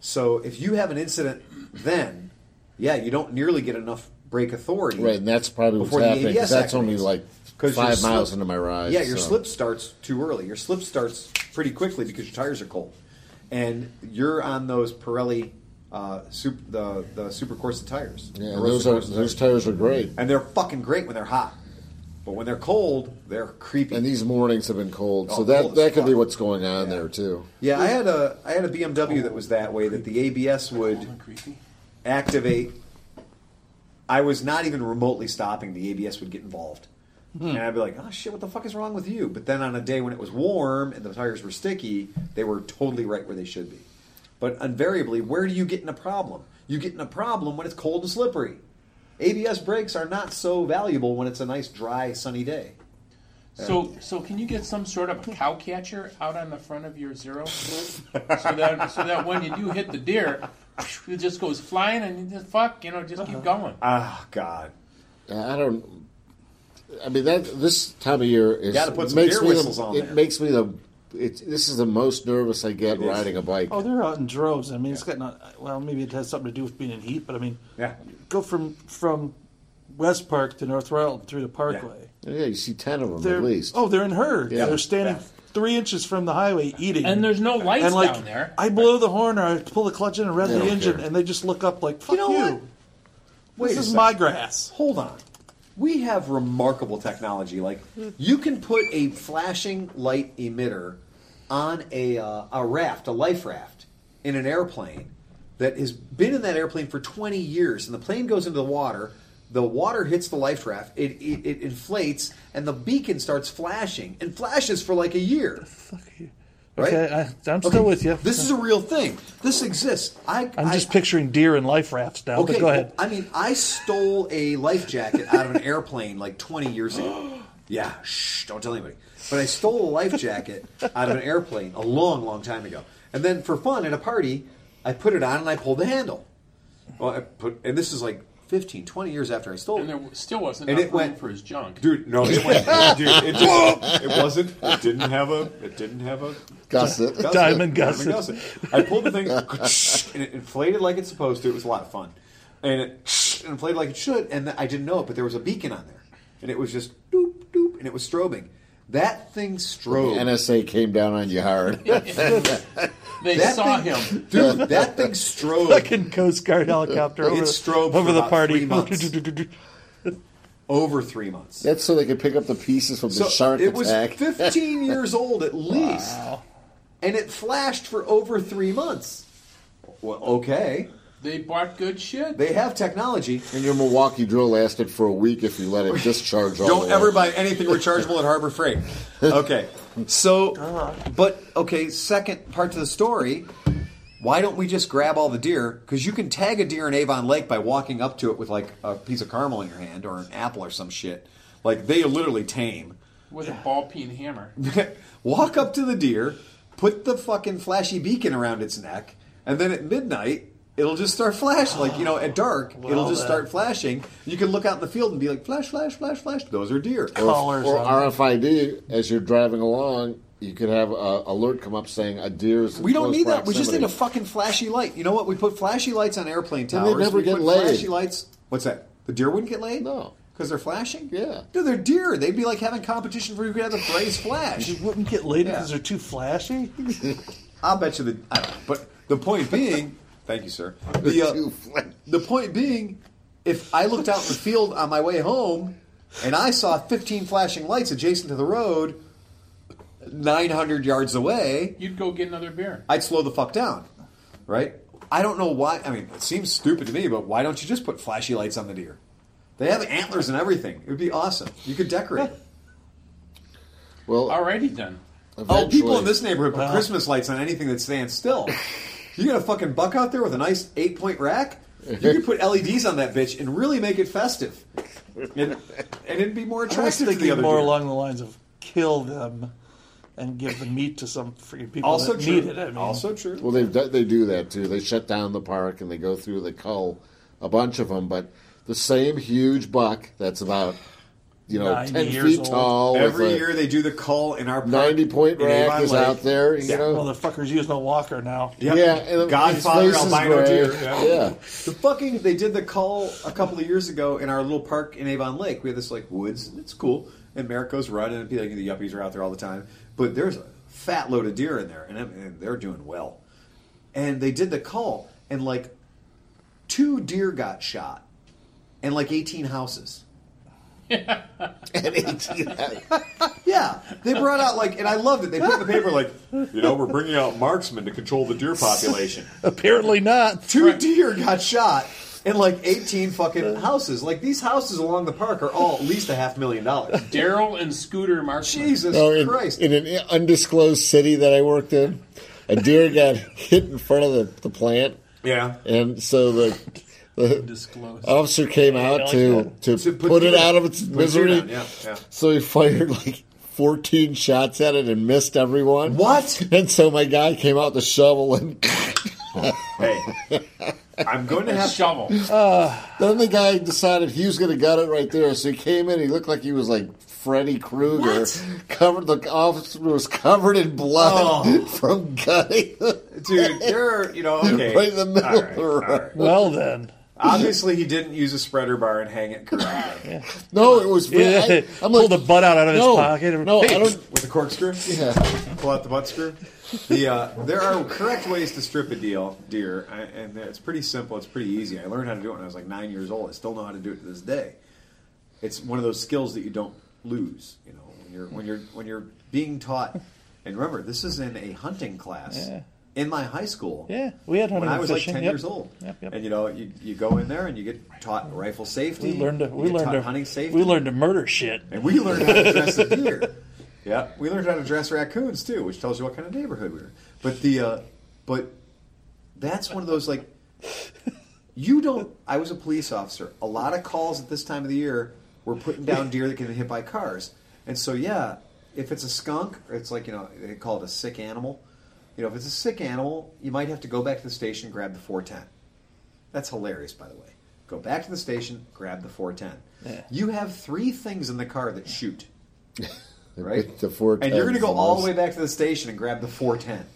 So if you have an incident then, yeah, you don't nearly get enough brake authority. Right, and that's probably what's Before the happening. that's only activates. like 'Cause your five slip- miles into my ride. Yeah, your so. slip starts too early. Your slip starts pretty quickly because your tires are cold, and you're on those Pirelli uh, super, the the Super Corsa tires. Yeah, those are those tires are great. and they're fucking great when they're hot, but when they're cold, they're creepy. And these mornings have been cold, Oh, so that cold that could be what's going on Yeah. there too. yeah, I had a I had a BMW that was that way. That the ABS would Cold and creepy. activate. I was not even remotely stopping. The ABS would get involved, and I'd be like, "Oh shit, what the fuck is wrong with you?" But then on a day when it was warm and the tires were sticky, they were totally right where they should be. But invariably, where do you get in a problem? You get in a problem when it's cold and slippery. ABS brakes are not so valuable when it's a nice, dry, sunny day. So, so can you get some sort of a cow catcher out on the front of your zero, so that so that when you do hit the deer, it just goes flying and you just fuck, you know, just keep going. Ah, God. I don't. I mean that this time of year is Gotta put some makes deer me whistles the, on It there. makes me the. It's this is the most nervous I get It is. riding a bike. Oh, they're out in droves. I mean, it's got not. Well, maybe it has something to do with being in heat, but I mean, Yeah. go from from West Park to North Royal through the Parkway. yeah, you see ten of them They're at least. oh, they're in herds. Yeah. They're standing Yeah. three inches from the highway eating. And there's no lights and like down there. I blow the horn or I pull the clutch in and rev the engine, care. and they just look up like, "Fuck know you." what? Wait this is second. my grass. Hold on. We have remarkable technology. Like hmm. you can put a flashing light emitter on a uh, a raft, a life raft, in an airplane that has been in that airplane for 20 years, and the plane goes into the water. The water hits the life raft. It, it, it inflates, and the beacon starts flashing, and flashes for like a year. Fuck you. Right? Okay, I, I'm Okay, still with you. This is a real thing. This exists. I, I'm I- just picturing deer and life rafts now. Okay, but go ahead. I mean, I stole a life jacket out of an airplane like 20 years ago. Yeah, shh, don't tell anybody. But I stole a life jacket out of an airplane a long, long time ago. And then for fun at a party, I put it on and I pulled the handle. Well, I put, and this is like 15, 20 years after I stole it. And it. there still wasn't And it went- for his junk. Dude, no, it went. dude, it, just, it wasn't. It didn't have a. It didn't have a Gusset. gusset. Diamond gusset. gusset. I pulled the thing, and it inflated like it's supposed to. It was a lot of fun, and it inflated like it should. And I didn't know it, but there was a beacon on there, and it was just doop doop, and it was strobing. That thing strobed. NSA came down on you hard. They That saw thing- him. dude. That thing strode Fucking Coast Guard helicopter over, It strobed over the party. three over three months. That's so they could pick up the pieces from the So shark it was attack. 15 years old at least, and it flashed for over three months. Well, okay, They bought good shit. they have technology. and your Milwaukee drill lasted for a week if you let it discharge all Don't way. ever buy anything rechargeable at Harbor Freight. Okay, so, but okay, second part to the story. Why don't we just grab all the deer? Because you can tag a deer in Avon Lake by walking up to it with like a piece of caramel in your hand or an apple or some shit. Like they are literally tame. with a ball peen hammer. Walk up to the deer, put the fucking flashy beacon around its neck, and then at midnight it'll just start flashing. Like you know, at dark it'll just then. start flashing. You can look out in the field and be like, flash, flash, flash, flash. Those are deer. or, or RFID as you're driving along. You could have a alert come up saying a deer's. in We don't close need that. We just need a proximity. fucking flashy light. You know what? We put flashy lights on airplane Then towers. they'd never we get put laid. Flashy lights. What's that? The deer wouldn't get laid? No. Because they're flashing? Yeah. Dude, they're deer. They'd be like having competition for who could have the phrase flash. You wouldn't get laid Yeah. because they're too flashy. I'll bet you the. I don't. But the point being, thank you, sir. The, uh, the point being, if I looked out in the field on my way home and I saw 15 flashing lights adjacent to the road, 900 yards away, You'd go get another beer. I'd slow the fuck down, right? I don't know why. I mean, it seems stupid to me, but why don't you just put flashy lights on the deer? They have antlers and everything. It would be awesome. You could decorate. them. Well, Alrighty then. Oh, people in this neighborhood put Christmas lights on anything that stands still. You got a fucking buck out there with a nice eight point rack. You could put LEDs on that bitch and really make it festive, and, and it'd be more I was attractive to the thinking other more deer. along the lines of kill them and give the meat to some freaking people also that true. need it. I mean, also true. Well, they they do that too. They shut down the park and they go through. They cull a bunch of them, but the same huge buck that's about you know ten years feet old. tall. Every year they do the call in our park ninety point in rack is Lake. out there. You Yeah. know, motherfuckers use no walker now. Yep. yeah, and Godfather his albino deer. Yeah. yeah. The fucking they did the call a couple of years ago in our little park in Avon Lake. We had this like woods. It's cool, and Merrick goes running, and like the yuppies are out there all the time. But there's a fat load of deer in there, and, and they're doing well. And they did the call, and like two deer got shot, and like 18 houses. And 18 Yeah, they brought out like, and I loved it. They put in the paper like, you know, we're bringing out marksmen to control the deer population. Apparently not. Two deer got shot in like 18 fucking houses. Like these houses along the park are all at least a half million dollars. Daryl and Scooter Marksman. Jesus No, in, Christ. in an undisclosed city that I worked in, a deer got hit in front of the, the plant, yeah. and so the the officer came out like to, that. to, To put, it deer- out of its misery. down, Yeah, yeah. So he fired like 14 shots at it and missed everyone. What? And so my guy came out with a shovel and Hey, I'm going to have Shovel. then the guy decided he was going to gut it right there. So he came in. He looked like he was like Freddy Krueger. Covered the officer was covered in blood Oh. from gutting. dude. There, you know, okay, Right in the middle All right, of the right. Well then, Obviously, he didn't use a spreader bar and hang it correctly no, it was. yeah, I, I'm pull the butt out, out of his no, pocket. no, I don't. with a corkscrew. Yeah. Pull out the butt screw. The uh, there are correct ways to strip a deal deer, I- and it's pretty simple. It's pretty easy. I learned how to do it when I was like nine years old. I still know how to do it to this day. It's one of those skills that you don't lose. You know, when you're when you're when you're being taught. And remember, this is in a hunting class Yeah. In my high school. Yeah, we had hunting when I was fishing. like ten Yep. years old. Yep, yep. And you know, you, you go in there and you get taught rifle safety. we learned to we learned to hunting safety. we learned to murder shit. And we learned how to dress a deer. Yeah, we learned how to dress raccoons too, which tells you what kind of neighborhood we were. But the, uh, but that's one of those like, you don't. I was a police officer. A lot of calls at this time of the year were putting down deer that get hit by cars, and so yeah, if it's a skunk, it's like you know they call it a sick animal. You know, if it's a sick animal, you might have to go back to the station, grab the 410. That's hilarious, by the way. Go back to the station, grab the 410. Yeah. You have three things in the car that shoot, right? The 410 and you're going to go all the way back to the station and grab the 410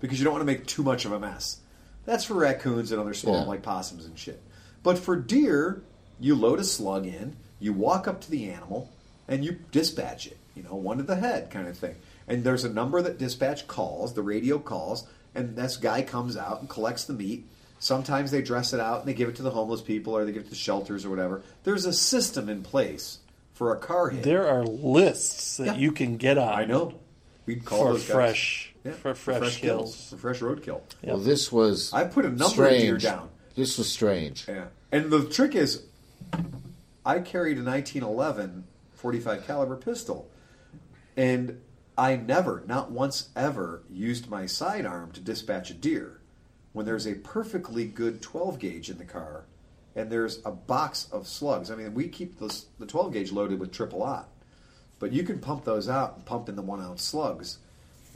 because you don't want to make too much of a mess. That's for raccoons and other small Yeah. like possums and shit. But for deer, you load a slug in, you walk up to the animal, and you dispatch it. You know, one to the head kind of thing. And there's a number that dispatch calls, the radio calls, and this guy comes out and collects the meat. Sometimes they dress it out and they give it to the homeless people or they give it to shelters or whatever. There's a system in place for a car hit. There are lists that Yeah. you can get on. I know. We'd call For those guys. fresh- Yeah, for fresh kills. for fresh roadkill. Well, this was. I put a number of strange. deer down. This was strange. Yeah. And the trick is, I carried a 1911 45 caliber pistol, and I never, not once ever, used my sidearm to dispatch a deer. When there's a perfectly good 12 gauge in the car, and there's a box of slugs. I mean, we keep the the 12 gauge loaded with triple aught, but you can pump those out and pump in the one ounce slugs,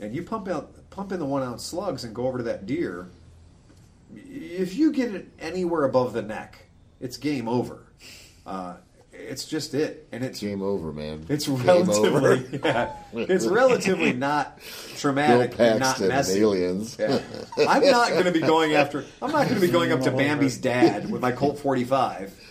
and you pump out pump in the one ounce slugs and go over to that deer if you get it anywhere above the neck, it's game over. Uh, it's just it, and it's Game over, man. it's Game relatively over. yeah, it's relatively not traumatic and not messy. aliens. Yeah. I'm not going to be going after. I'm not going to be going up to Bambi's dad with my Colt 45.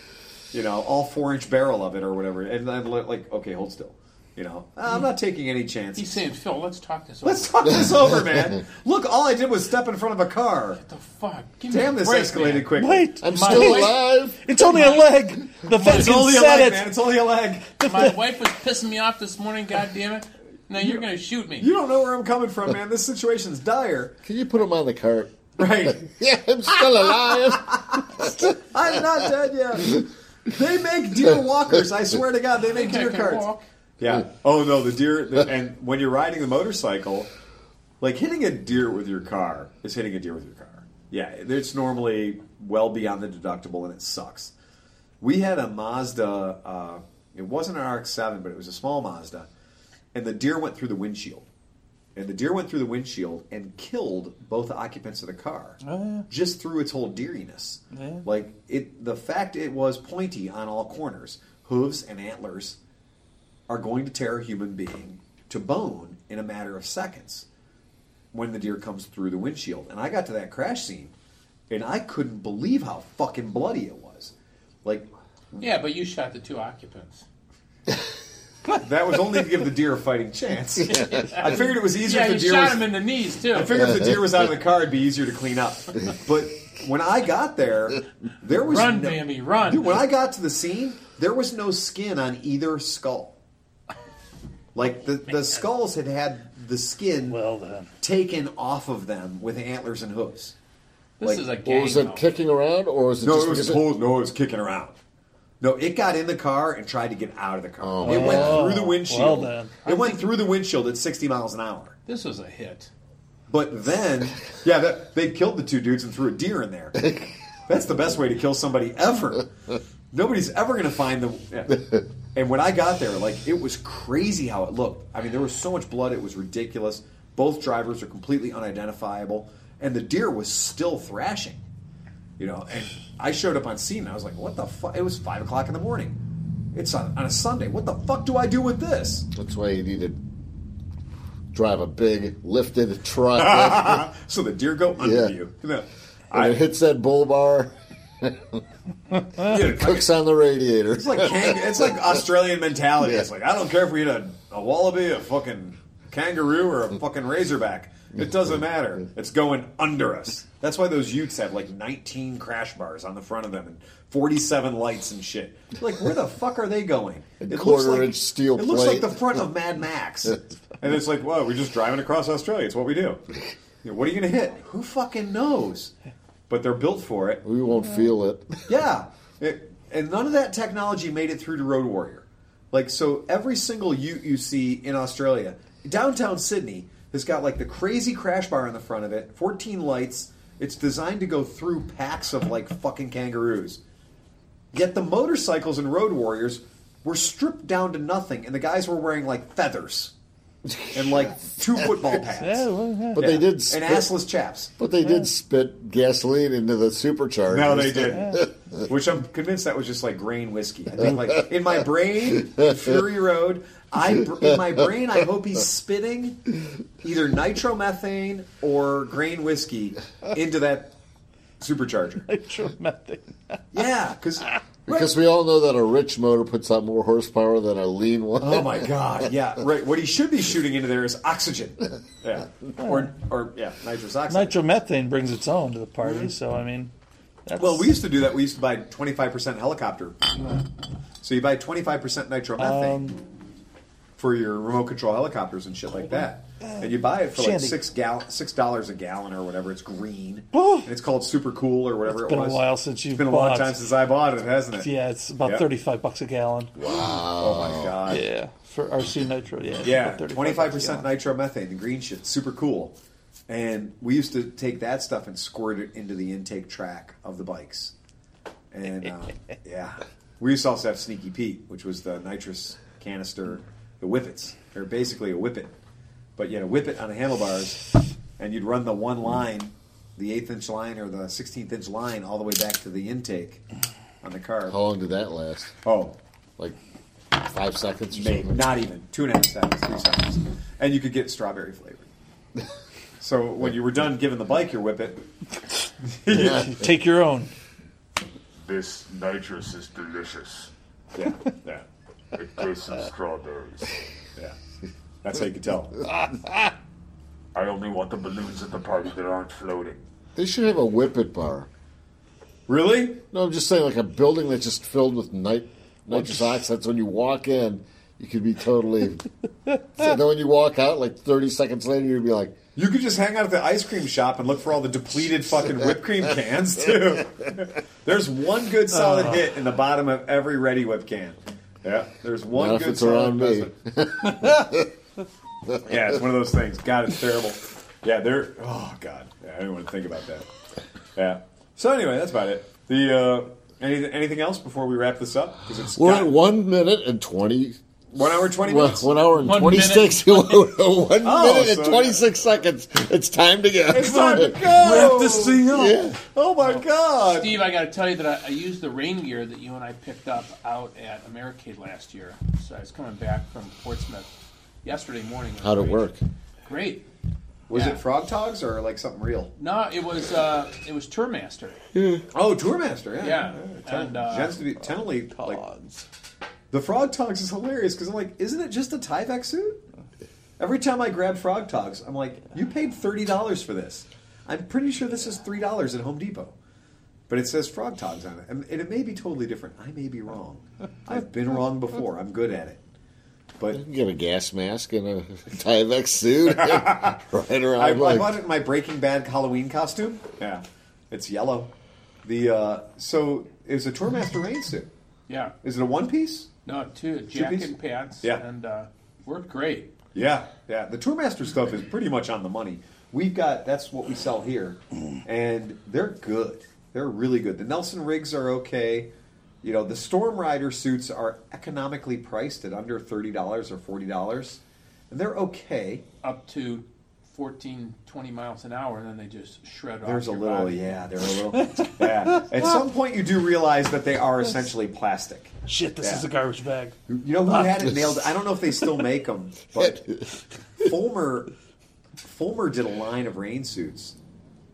You know, all four inch barrel of it or whatever, and then like, okay, hold still. You know, uh, I'm not taking any chances. He's saying, Phil, let's talk this Let's over. talk this over, man. Look, all I did was step in front of a car. What the fuck? Give me Damn, a this break, escalated man. quickly. Wait, I'm My still alive. it's only a leg. The vet It's can only a set leg, it. man. It's only a leg. My wife was pissing me off this morning. God damn it! Now you're gonna shoot me. You don't know where I'm coming from, man. This situation's dire. Can you put him on the cart? Right. Yeah, I'm still alive. I'm not dead yet. They make deer walkers. I swear to God, they make I deer can carts. walk. Yeah. Oh no, the deer. The, and when you're riding the motorcycle, like hitting a deer with your car is hitting a deer with your car. Yeah, it's normally well beyond the deductible, and it sucks. We had a Mazda. Uh, it wasn't an RX-7, but it was a small Mazda, and the deer went through the windshield. And the deer went through the windshield and killed both the occupants of the car, just through its whole deeriness. Like it, the fact it was pointy on all corners, hooves and antlers are going to tear a human being to bone in a matter of seconds when the deer comes through the windshield. And I got to that crash scene, and I couldn't believe how fucking bloody it was. Like Yeah, but you shot the two occupants. that was only to give the deer a fighting chance. I figured it was easier Yeah, if you the deer shot was. him in the knees too. I figured if the deer was out of the car, it'd be easier to clean up. But when I got there, there was Run, no, Bambi, run. Dude, when I got to the scene, there was no skin on either skull. Like the the skulls had had the skin Well then, taken off of them with antlers and hooves. this like- is a Or gang. was it though. kicking around, or was it No, just it was because pulled. No, it was kicking around. No, it got in the car and tried to get out of the car. Oh. it went Oh, through the oh, windshield. well then. It went through the windshield at 60 miles an hour. This was a hit. But then, yeah, that, they killed the two dudes and threw a deer in there. That's the best way to kill somebody ever. Nobody's ever going to find the. yeah. And when I got there, like it was crazy how it looked. I mean, there was so much blood; it was ridiculous. Both drivers are completely unidentifiable, and the deer was still thrashing. You know, and I showed up on scene, and I was like, "What the fuck?" It was five o'clock in the morning. It's on, on a Sunday. What the fuck do I do with this? that's why you need to drive a big lifted truck so the deer go under Yeah. you. You know, and it hits that bull bar, Yeah, cooks on the radiator. It's like kang- it's like Australian mentality. Yeah. It's like I don't care if we hit a, a wallaby, a fucking kangaroo, or a fucking razorback. It doesn't matter. It's going under us. That's why those Utes have like 19 crash bars on the front of them and 47 lights and shit. Like where the fuck are they going? It looks quarter like, inch steel It looks like the front of Mad Max. and it's like, whoa, we're just driving across Australia. It's what we do. You know, what are you going to hit? Who fucking knows? But they're built for it. We won't feel it. Yeah, It- and none of that technology made it through to Road Warrior. Like so, every single Ute you see in Australia, downtown Sydney has got like the crazy crash bar in the front of it, 14 lights. It's designed to go through packs of like fucking kangaroos. Yet the motorcycles and Road Warriors were stripped down to nothing, and the guys were wearing like feathers and like two football pads. yeah, well, yeah. But they Yeah. did and assless chaps. But they did spit gasoline into the supercharger. No, they did. Which I'm convinced that was just like grain whiskey. I think like in my brain, Fury Road. I in my brain, I hope he's spitting either nitromethane or grain whiskey into that supercharger. Nitromethane. Yeah, because Because we all know that a rich motor puts out more horsepower than a lean one. Oh my god! Yeah, right. What he should be shooting into there is oxygen. Yeah, or or yeah, nitrous oxide. Nitromethane brings its own to the party, so I mean, that's, Well, we used to do that. We used to buy twenty five percent helicopter. So you buy twenty five percent nitromethane Um, for your remote control helicopters and shit like that. And you buy it for like Shandy. six gal six dollars a gallon or whatever. It's green, Oh. and it's called Super Cool or whatever It's been it a was. while since It's you've been a long bought. time since I bought it, hasn't it? yeah, it's about Yep. thirty-five bucks a gallon. Oh my god. Yeah, for RC Nitro. Yeah, it's Yeah, about 35 twenty five bucks a percent gallon. nitromethane, the green shit, super cool. And we used to take that stuff and squirt it into the intake track of the bikes. And uh, yeah, we used to also have Sneaky Pete, which was the nitrous canister, the whippets. They're basically a whippet, but you had a it on the handlebars, and you'd run the one line, the eighth inch line or the sixteenth inch line, all the way back to the intake on the car. How long did that last? Oh, Like five seconds or Maybe something? not even two and a half seconds, three seconds, and you could get strawberry flavored. So when you were done giving the bike your whippet, Take your own. This nitrous is delicious. yeah, yeah, It tastes of strawberries. yeah, that's how you could tell. I only want the balloons at the party that aren't floating. They should have a whippet bar. Really? No, I'm just saying, like a building that's just filled with nit- nitrous oxide. So when you walk in, you could be totally. so then when you walk out, like 30 seconds later, you'd be like, You could just hang out at the ice cream shop and look for all the depleted fucking whipped cream cans too. There's one good solid oh. hit in the bottom of every Reddi-wip can. Yeah, there's one Not if good it's solid around me. Investment. yeah, it's one of those things. God, it's terrible. Yeah, they're. Oh God, yeah, I didn't want to think about that. Yeah. So anyway, that's about it. The uh, anything anything else before we wrap this up? Because it's we're got- at one minute and 20. one hour twenty minutes. one hour and One 26. one Oh, minute and so- 26 seconds. It's time to go. It's time to go. Wrap this thing up. Yeah. Oh my God. Steve, I got to tell you that I, I used the rain gear that you and I picked up out at Americade last year. So I was coming back from Portsmouth yesterday morning. It was How'd it great. work? Great. Was Yeah. it Frog Togs or like something real? No, it was uh, it was Tourmaster. Oh, Tourmaster. Yeah. Yeah, Ten- and, uh, Gents to be tenderly like Odds. the Frog Togs is hilarious because I'm like, isn't it just a Tyvek suit? Every time I grab Frog Togs, I'm like, you paid thirty dollars for this. I'm pretty sure this is three dollars at Home Depot, but it says Frog Togs on it, and and it may be totally different. I may be wrong. I've been wrong before. I'm good at it, but You can get a gas mask and a Tyvek suit. right around. I, I bought it in my Breaking Bad Halloween costume. Yeah, it's yellow. The uh, so it was a Tourmaster rain suit. Yeah. Is it a one piece? No, two jacket piece? and pants. Yeah. And uh, worked great. Yeah, yeah. The Tourmaster stuff is pretty much on the money. We've got that's what we sell here, and they're good. They're really good. The Nelson rigs are okay. You know, the Storm Rider suits are economically priced at under thirty dollars or forty dollars, and they're okay. Up to 14, 20 miles an hour, and then they just shred off. There's a little, body. yeah, they're a little, yeah. At some point, you do realize that they are essentially plastic. Shit, this Yeah. is a garbage bag. You know who had it nailed? I don't know if they still make them, but Fulmer Fulmer did a line of rain suits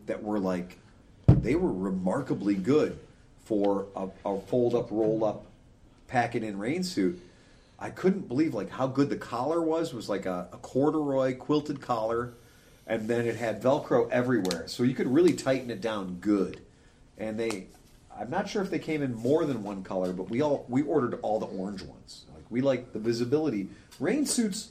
that were like they were remarkably good for a, a fold up, roll up, pack it in rain suit. I couldn't believe like how good the collar was. It was like a, a corduroy quilted collar, and then it had Velcro everywhere, so you could really tighten it down good. And they, I'm not sure if they came in more than one color, but we all we ordered all the orange ones. Like we like the visibility. Rain suits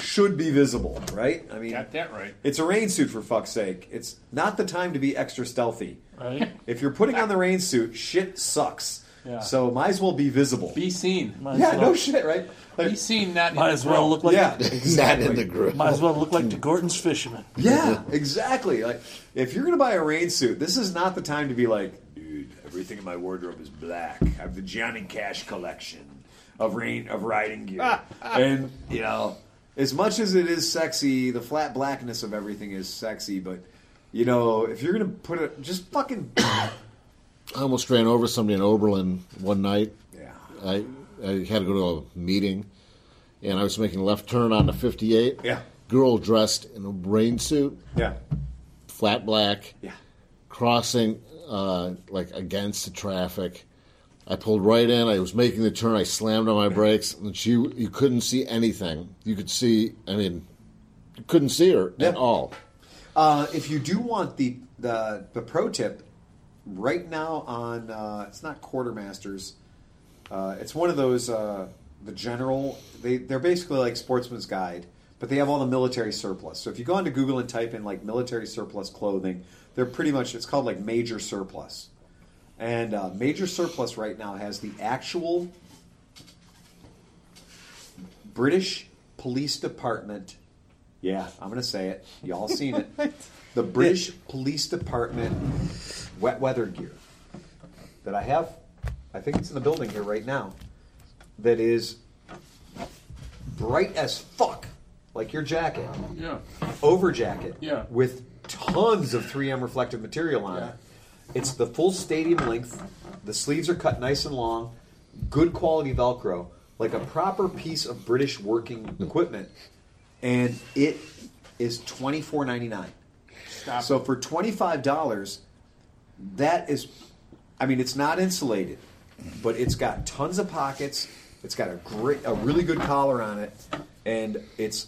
should be visible, right? I mean, Got that right. it's a rain suit for fuck's sake. It's not the time to be extra stealthy. Right? If you're putting on the rain suit, shit sucks. Yeah. So might as well be visible. Be seen. Might yeah, well, no shit, right? Like, Be seen, not Might in as the well look like yeah, Not in the group. might as well look like the Gorton's fisherman. Yeah, exactly. Like if you're gonna buy a rain suit, this is not the time to be like, dude, everything in my wardrobe is black. I have the Johnny Cash collection of rain of riding gear, ah, ah. and you know, as much as it is sexy, the flat blackness of everything is sexy, but. You know, if you're gonna put it, just fucking I almost ran over somebody in Oberlin one night. yeah. I, I had to go to a meeting, and I was making a left turn on the 58. Yeah. Girl dressed in a rain suit, Yeah. flat black, Yeah. crossing uh, like against the traffic. I pulled right in. I was making the turn. I slammed on my brakes, and she you couldn't see anything. You could see. I mean, you couldn't see her at all. Uh, if you do want the, the the pro tip, right now on uh, it's not Quartermasters, uh, it's one of those uh, the general. They they're basically like Sportsman's Guide, but they have all the military surplus. So if you go onto Google and type in like military surplus clothing, they're pretty much it's called like major surplus, and uh, major surplus right now has the actual British Police Department. Yeah, I'm going to say it. Y'all seen it. The British Police Department wet weather gear that I have. I think it's in the building here right now. That is bright as fuck, like your jacket, Yeah. over jacket, Yeah. with tons of 3M reflective material on Yeah. it. It's the full stadium length. The sleeves are cut nice and long, good quality Velcro, like a proper piece of British working equipment, and it is twenty four ninety nine. Stop. So for twenty five dollars, that is, I mean, it's not insulated, but it's got tons of pockets. It's got a great, a really good collar on it, and it's.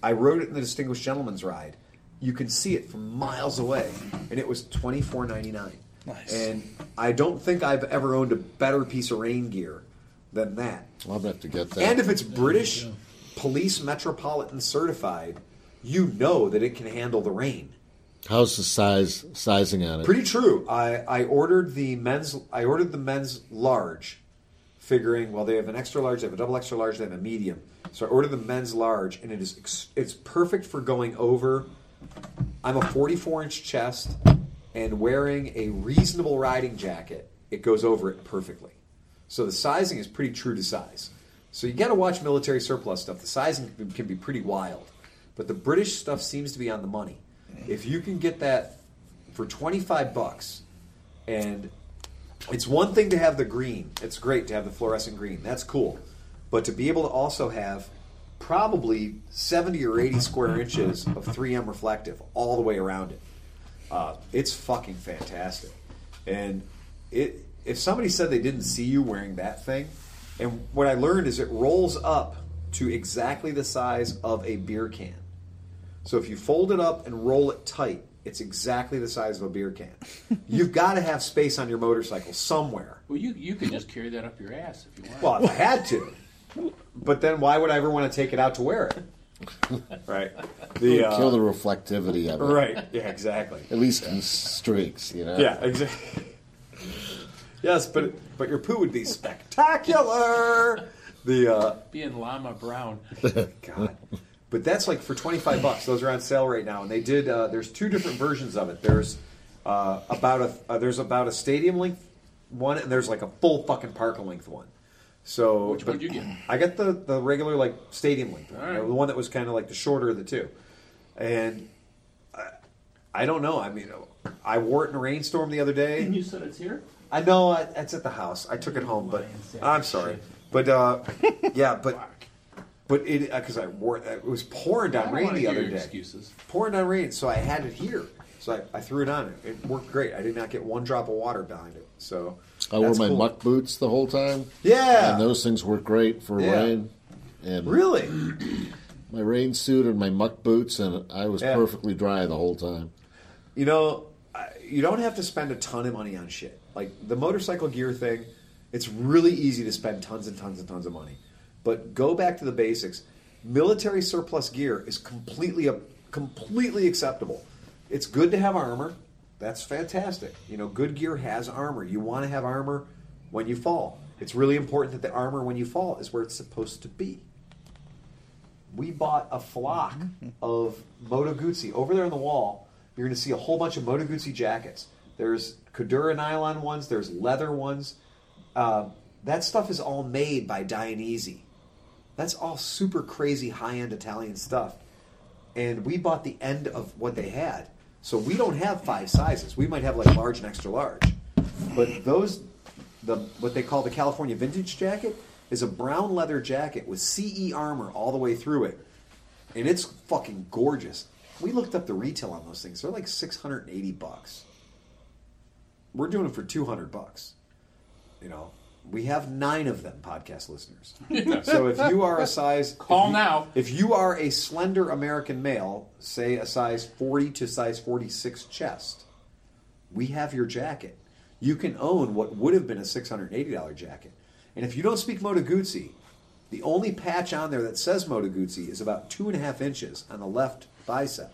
I rode it in the Distinguished Gentleman's Ride. You can see it from miles away, and it was twenty four ninety nine. Nice. And I don't think I've ever owned a better piece of rain gear than that. I'll have to get that. And if it's British Police Metropolitan certified, you know that it can handle the rain. How's the size sizing on it? Pretty true. I, I ordered the men's. I ordered the men's large, figuring well they have an extra large, they have a double extra large, they have a medium. So I ordered the men's large, and it is ex- it's perfect for going over. I'm a 44 inch chest, and wearing a reasonable riding jacket, it goes over it perfectly. So the sizing is pretty true to size. So you got to watch military surplus stuff. The sizing can- be pretty wild, but the British stuff seems to be on the money. If you can get that for 25 bucks and it's one thing to have the green. It's great to have the fluorescent green. That's cool. But to be able to also have probably 70 or 80 square inches of 3M reflective all the way around it. Uh, it's fucking fantastic. And it if somebody said they didn't see you wearing that thing, and what I learned is it rolls up to exactly the size of a beer can. So if you fold it up and roll it tight, it's exactly the size of a beer can. You've got to have space on your motorcycle somewhere. well, you you could just carry that up your ass if you want. Well, if I had to. But then why would I ever want to take it out to wear it? Right. The uh, Kill the reflectivity of it. Right. Yeah, exactly. At least in streaks, you know. Yeah, exactly. yes, but but your poo would be spectacular. The uh, Being Llama Brown. God. But that's like for twenty five bucks. Those are on sale right now, and they did. Uh, there's two different versions of it. There's uh, about a uh, there's about a stadium length one, and there's like a full fucking park length one. So Which one did you get? I got the the regular like stadium length one, All you know, the one that was kind of like the shorter of the two, and. I, I don't know. I mean, I wore it in a rainstorm the other day. And you said it's here? I know I, it's at the house. I took it home, but I'm sorry. But uh, yeah, but but it because I wore it. It was pouring down rain the other day. excuses. Pouring down rain, so I had it here. So I, I threw it on. It, It worked great. I did not get one drop of water behind it. So I wore that's my cool. muck boots the whole time. Yeah. And those things work great for Yeah. rain. And Really? my rain suit and my muck boots, and I was Yeah. perfectly dry the whole time. You know, I- you don't have to spend a ton of money on shit. Like the motorcycle gear thing, it's really easy to spend tons and tons and tons of money. But go back to the basics. Military surplus gear is completely a, completely acceptable. It's good to have armor. That's fantastic. You know, good gear has armor. You want to have armor when you fall. It's really important that the armor when you fall is where it's supposed to be we bought a flock of Moto Guzzi over there on the wall. You're going to see a whole bunch of Moto Guzzi jackets. There's Cordura nylon ones. There's leather ones. Uh, that stuff is all made by Dainese. That's all super crazy high end Italian stuff. And we bought the end of what they had. So we don't have five sizes. We might have like large and extra large. But those, the what they call the California vintage jacket, is a brown leather jacket with CE armor all the way through it, and it's fucking gorgeous. We looked up the retail on those things; they're like six hundred and eighty bucks. We're doing it for two hundred bucks. you know, we have nine of them podcast listeners. So if you are a size Call if you- now. If you are a slender American male, say a size 40 to size 46 chest, we have your jacket. You can own what would have been a $680 jacket. And if you don't speak Moto Guzzi, the only patch on there that says Moto Guzzi is about two and a half inches on the left bicep.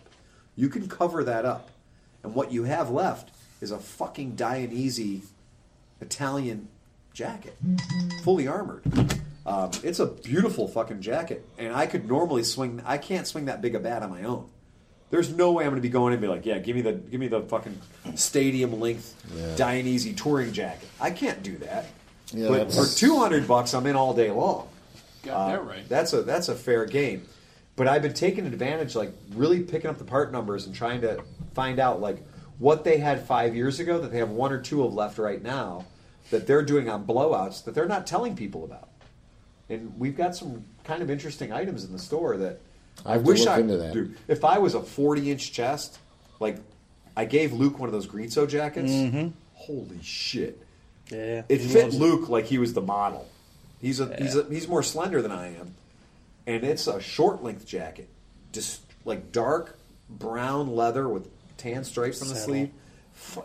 You can cover that up. And what you have left is a fucking Dainese Italian jacket, fully armored. Um, it's a beautiful fucking jacket, and I could normally swing. I can't swing that big a bat on my own. There's no way I'm going to be going and be like, yeah, give me the give me the fucking stadium length Dainese touring jacket. I can't do that. Yeah, but for 200 bucks, I'm in all day long. Got that right. That's a that's a fair game. But I've been taking advantage, like really picking up the part numbers and trying to find out like what they had five years ago that they have one or two of left right now that they're doing on blowouts that they're not telling people about. And we've got some kind of interesting items in the store that I I, wish look I into that. Dude, if I was a 40 inch chest, like I gave Luke one of those Greenso jackets. Holy shit! Yeah, It fit loves Luke like he was the model. He's a he's a, he's more slender than I am, and it's a short length jacket, just like dark brown leather with tan stripes on the Saddle. sleeve, F-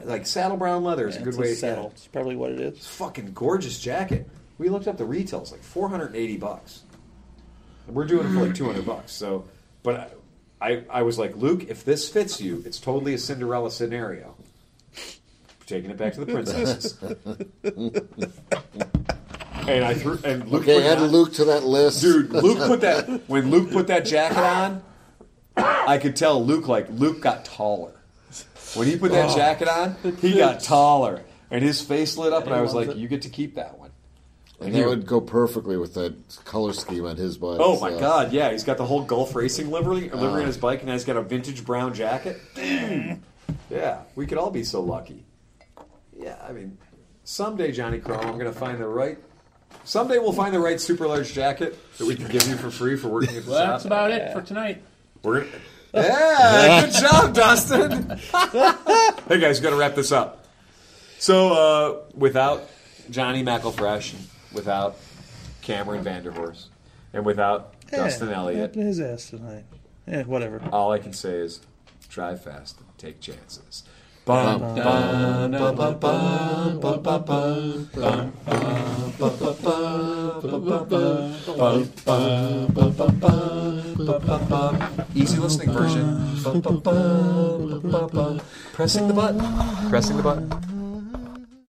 like saddle brown leather is Yeah, a good it's way. a saddle. It's probably what it It's is. fucking gorgeous jacket. We looked up the retails like four hundred and eighty bucks. We're doing it for like two hundred bucks. So, but I, I I was like Luke, if this fits you, it's totally a Cinderella scenario. Taking it back to the princess. and I threw and Luke Okay, put add it on. Luke to that list. Dude, Luke put that when Luke put that jacket on. I could tell Luke like Luke got taller when he put that jacket on. He got taller, and his face lit up, and I was like, it. "You get to keep that one." and that would go perfectly with that color scheme on his bike. Oh my so- god, yeah, he's got the whole Gulf Racing livery, ah. livery on his bike, and now he's got a vintage brown jacket. yeah, we could all be so lucky. Yeah, I mean, someday, Johnny Chrome, I'm going to find the right. Someday we'll find the right super large jacket that we can give you for free for working at the Well, shop. that's about it for tonight. We're gonna, yeah, good job, Dustin. hey guys, got to wrap this up. So, uh, without Johnny McElfresh, without Cameron Vanderhorst, and without Dustin Yeah, Elliott, his ass tonight. Yeah, whatever. all I can say is drive fast and take chances. Easy listening version. Pressing the button. Pressing the button.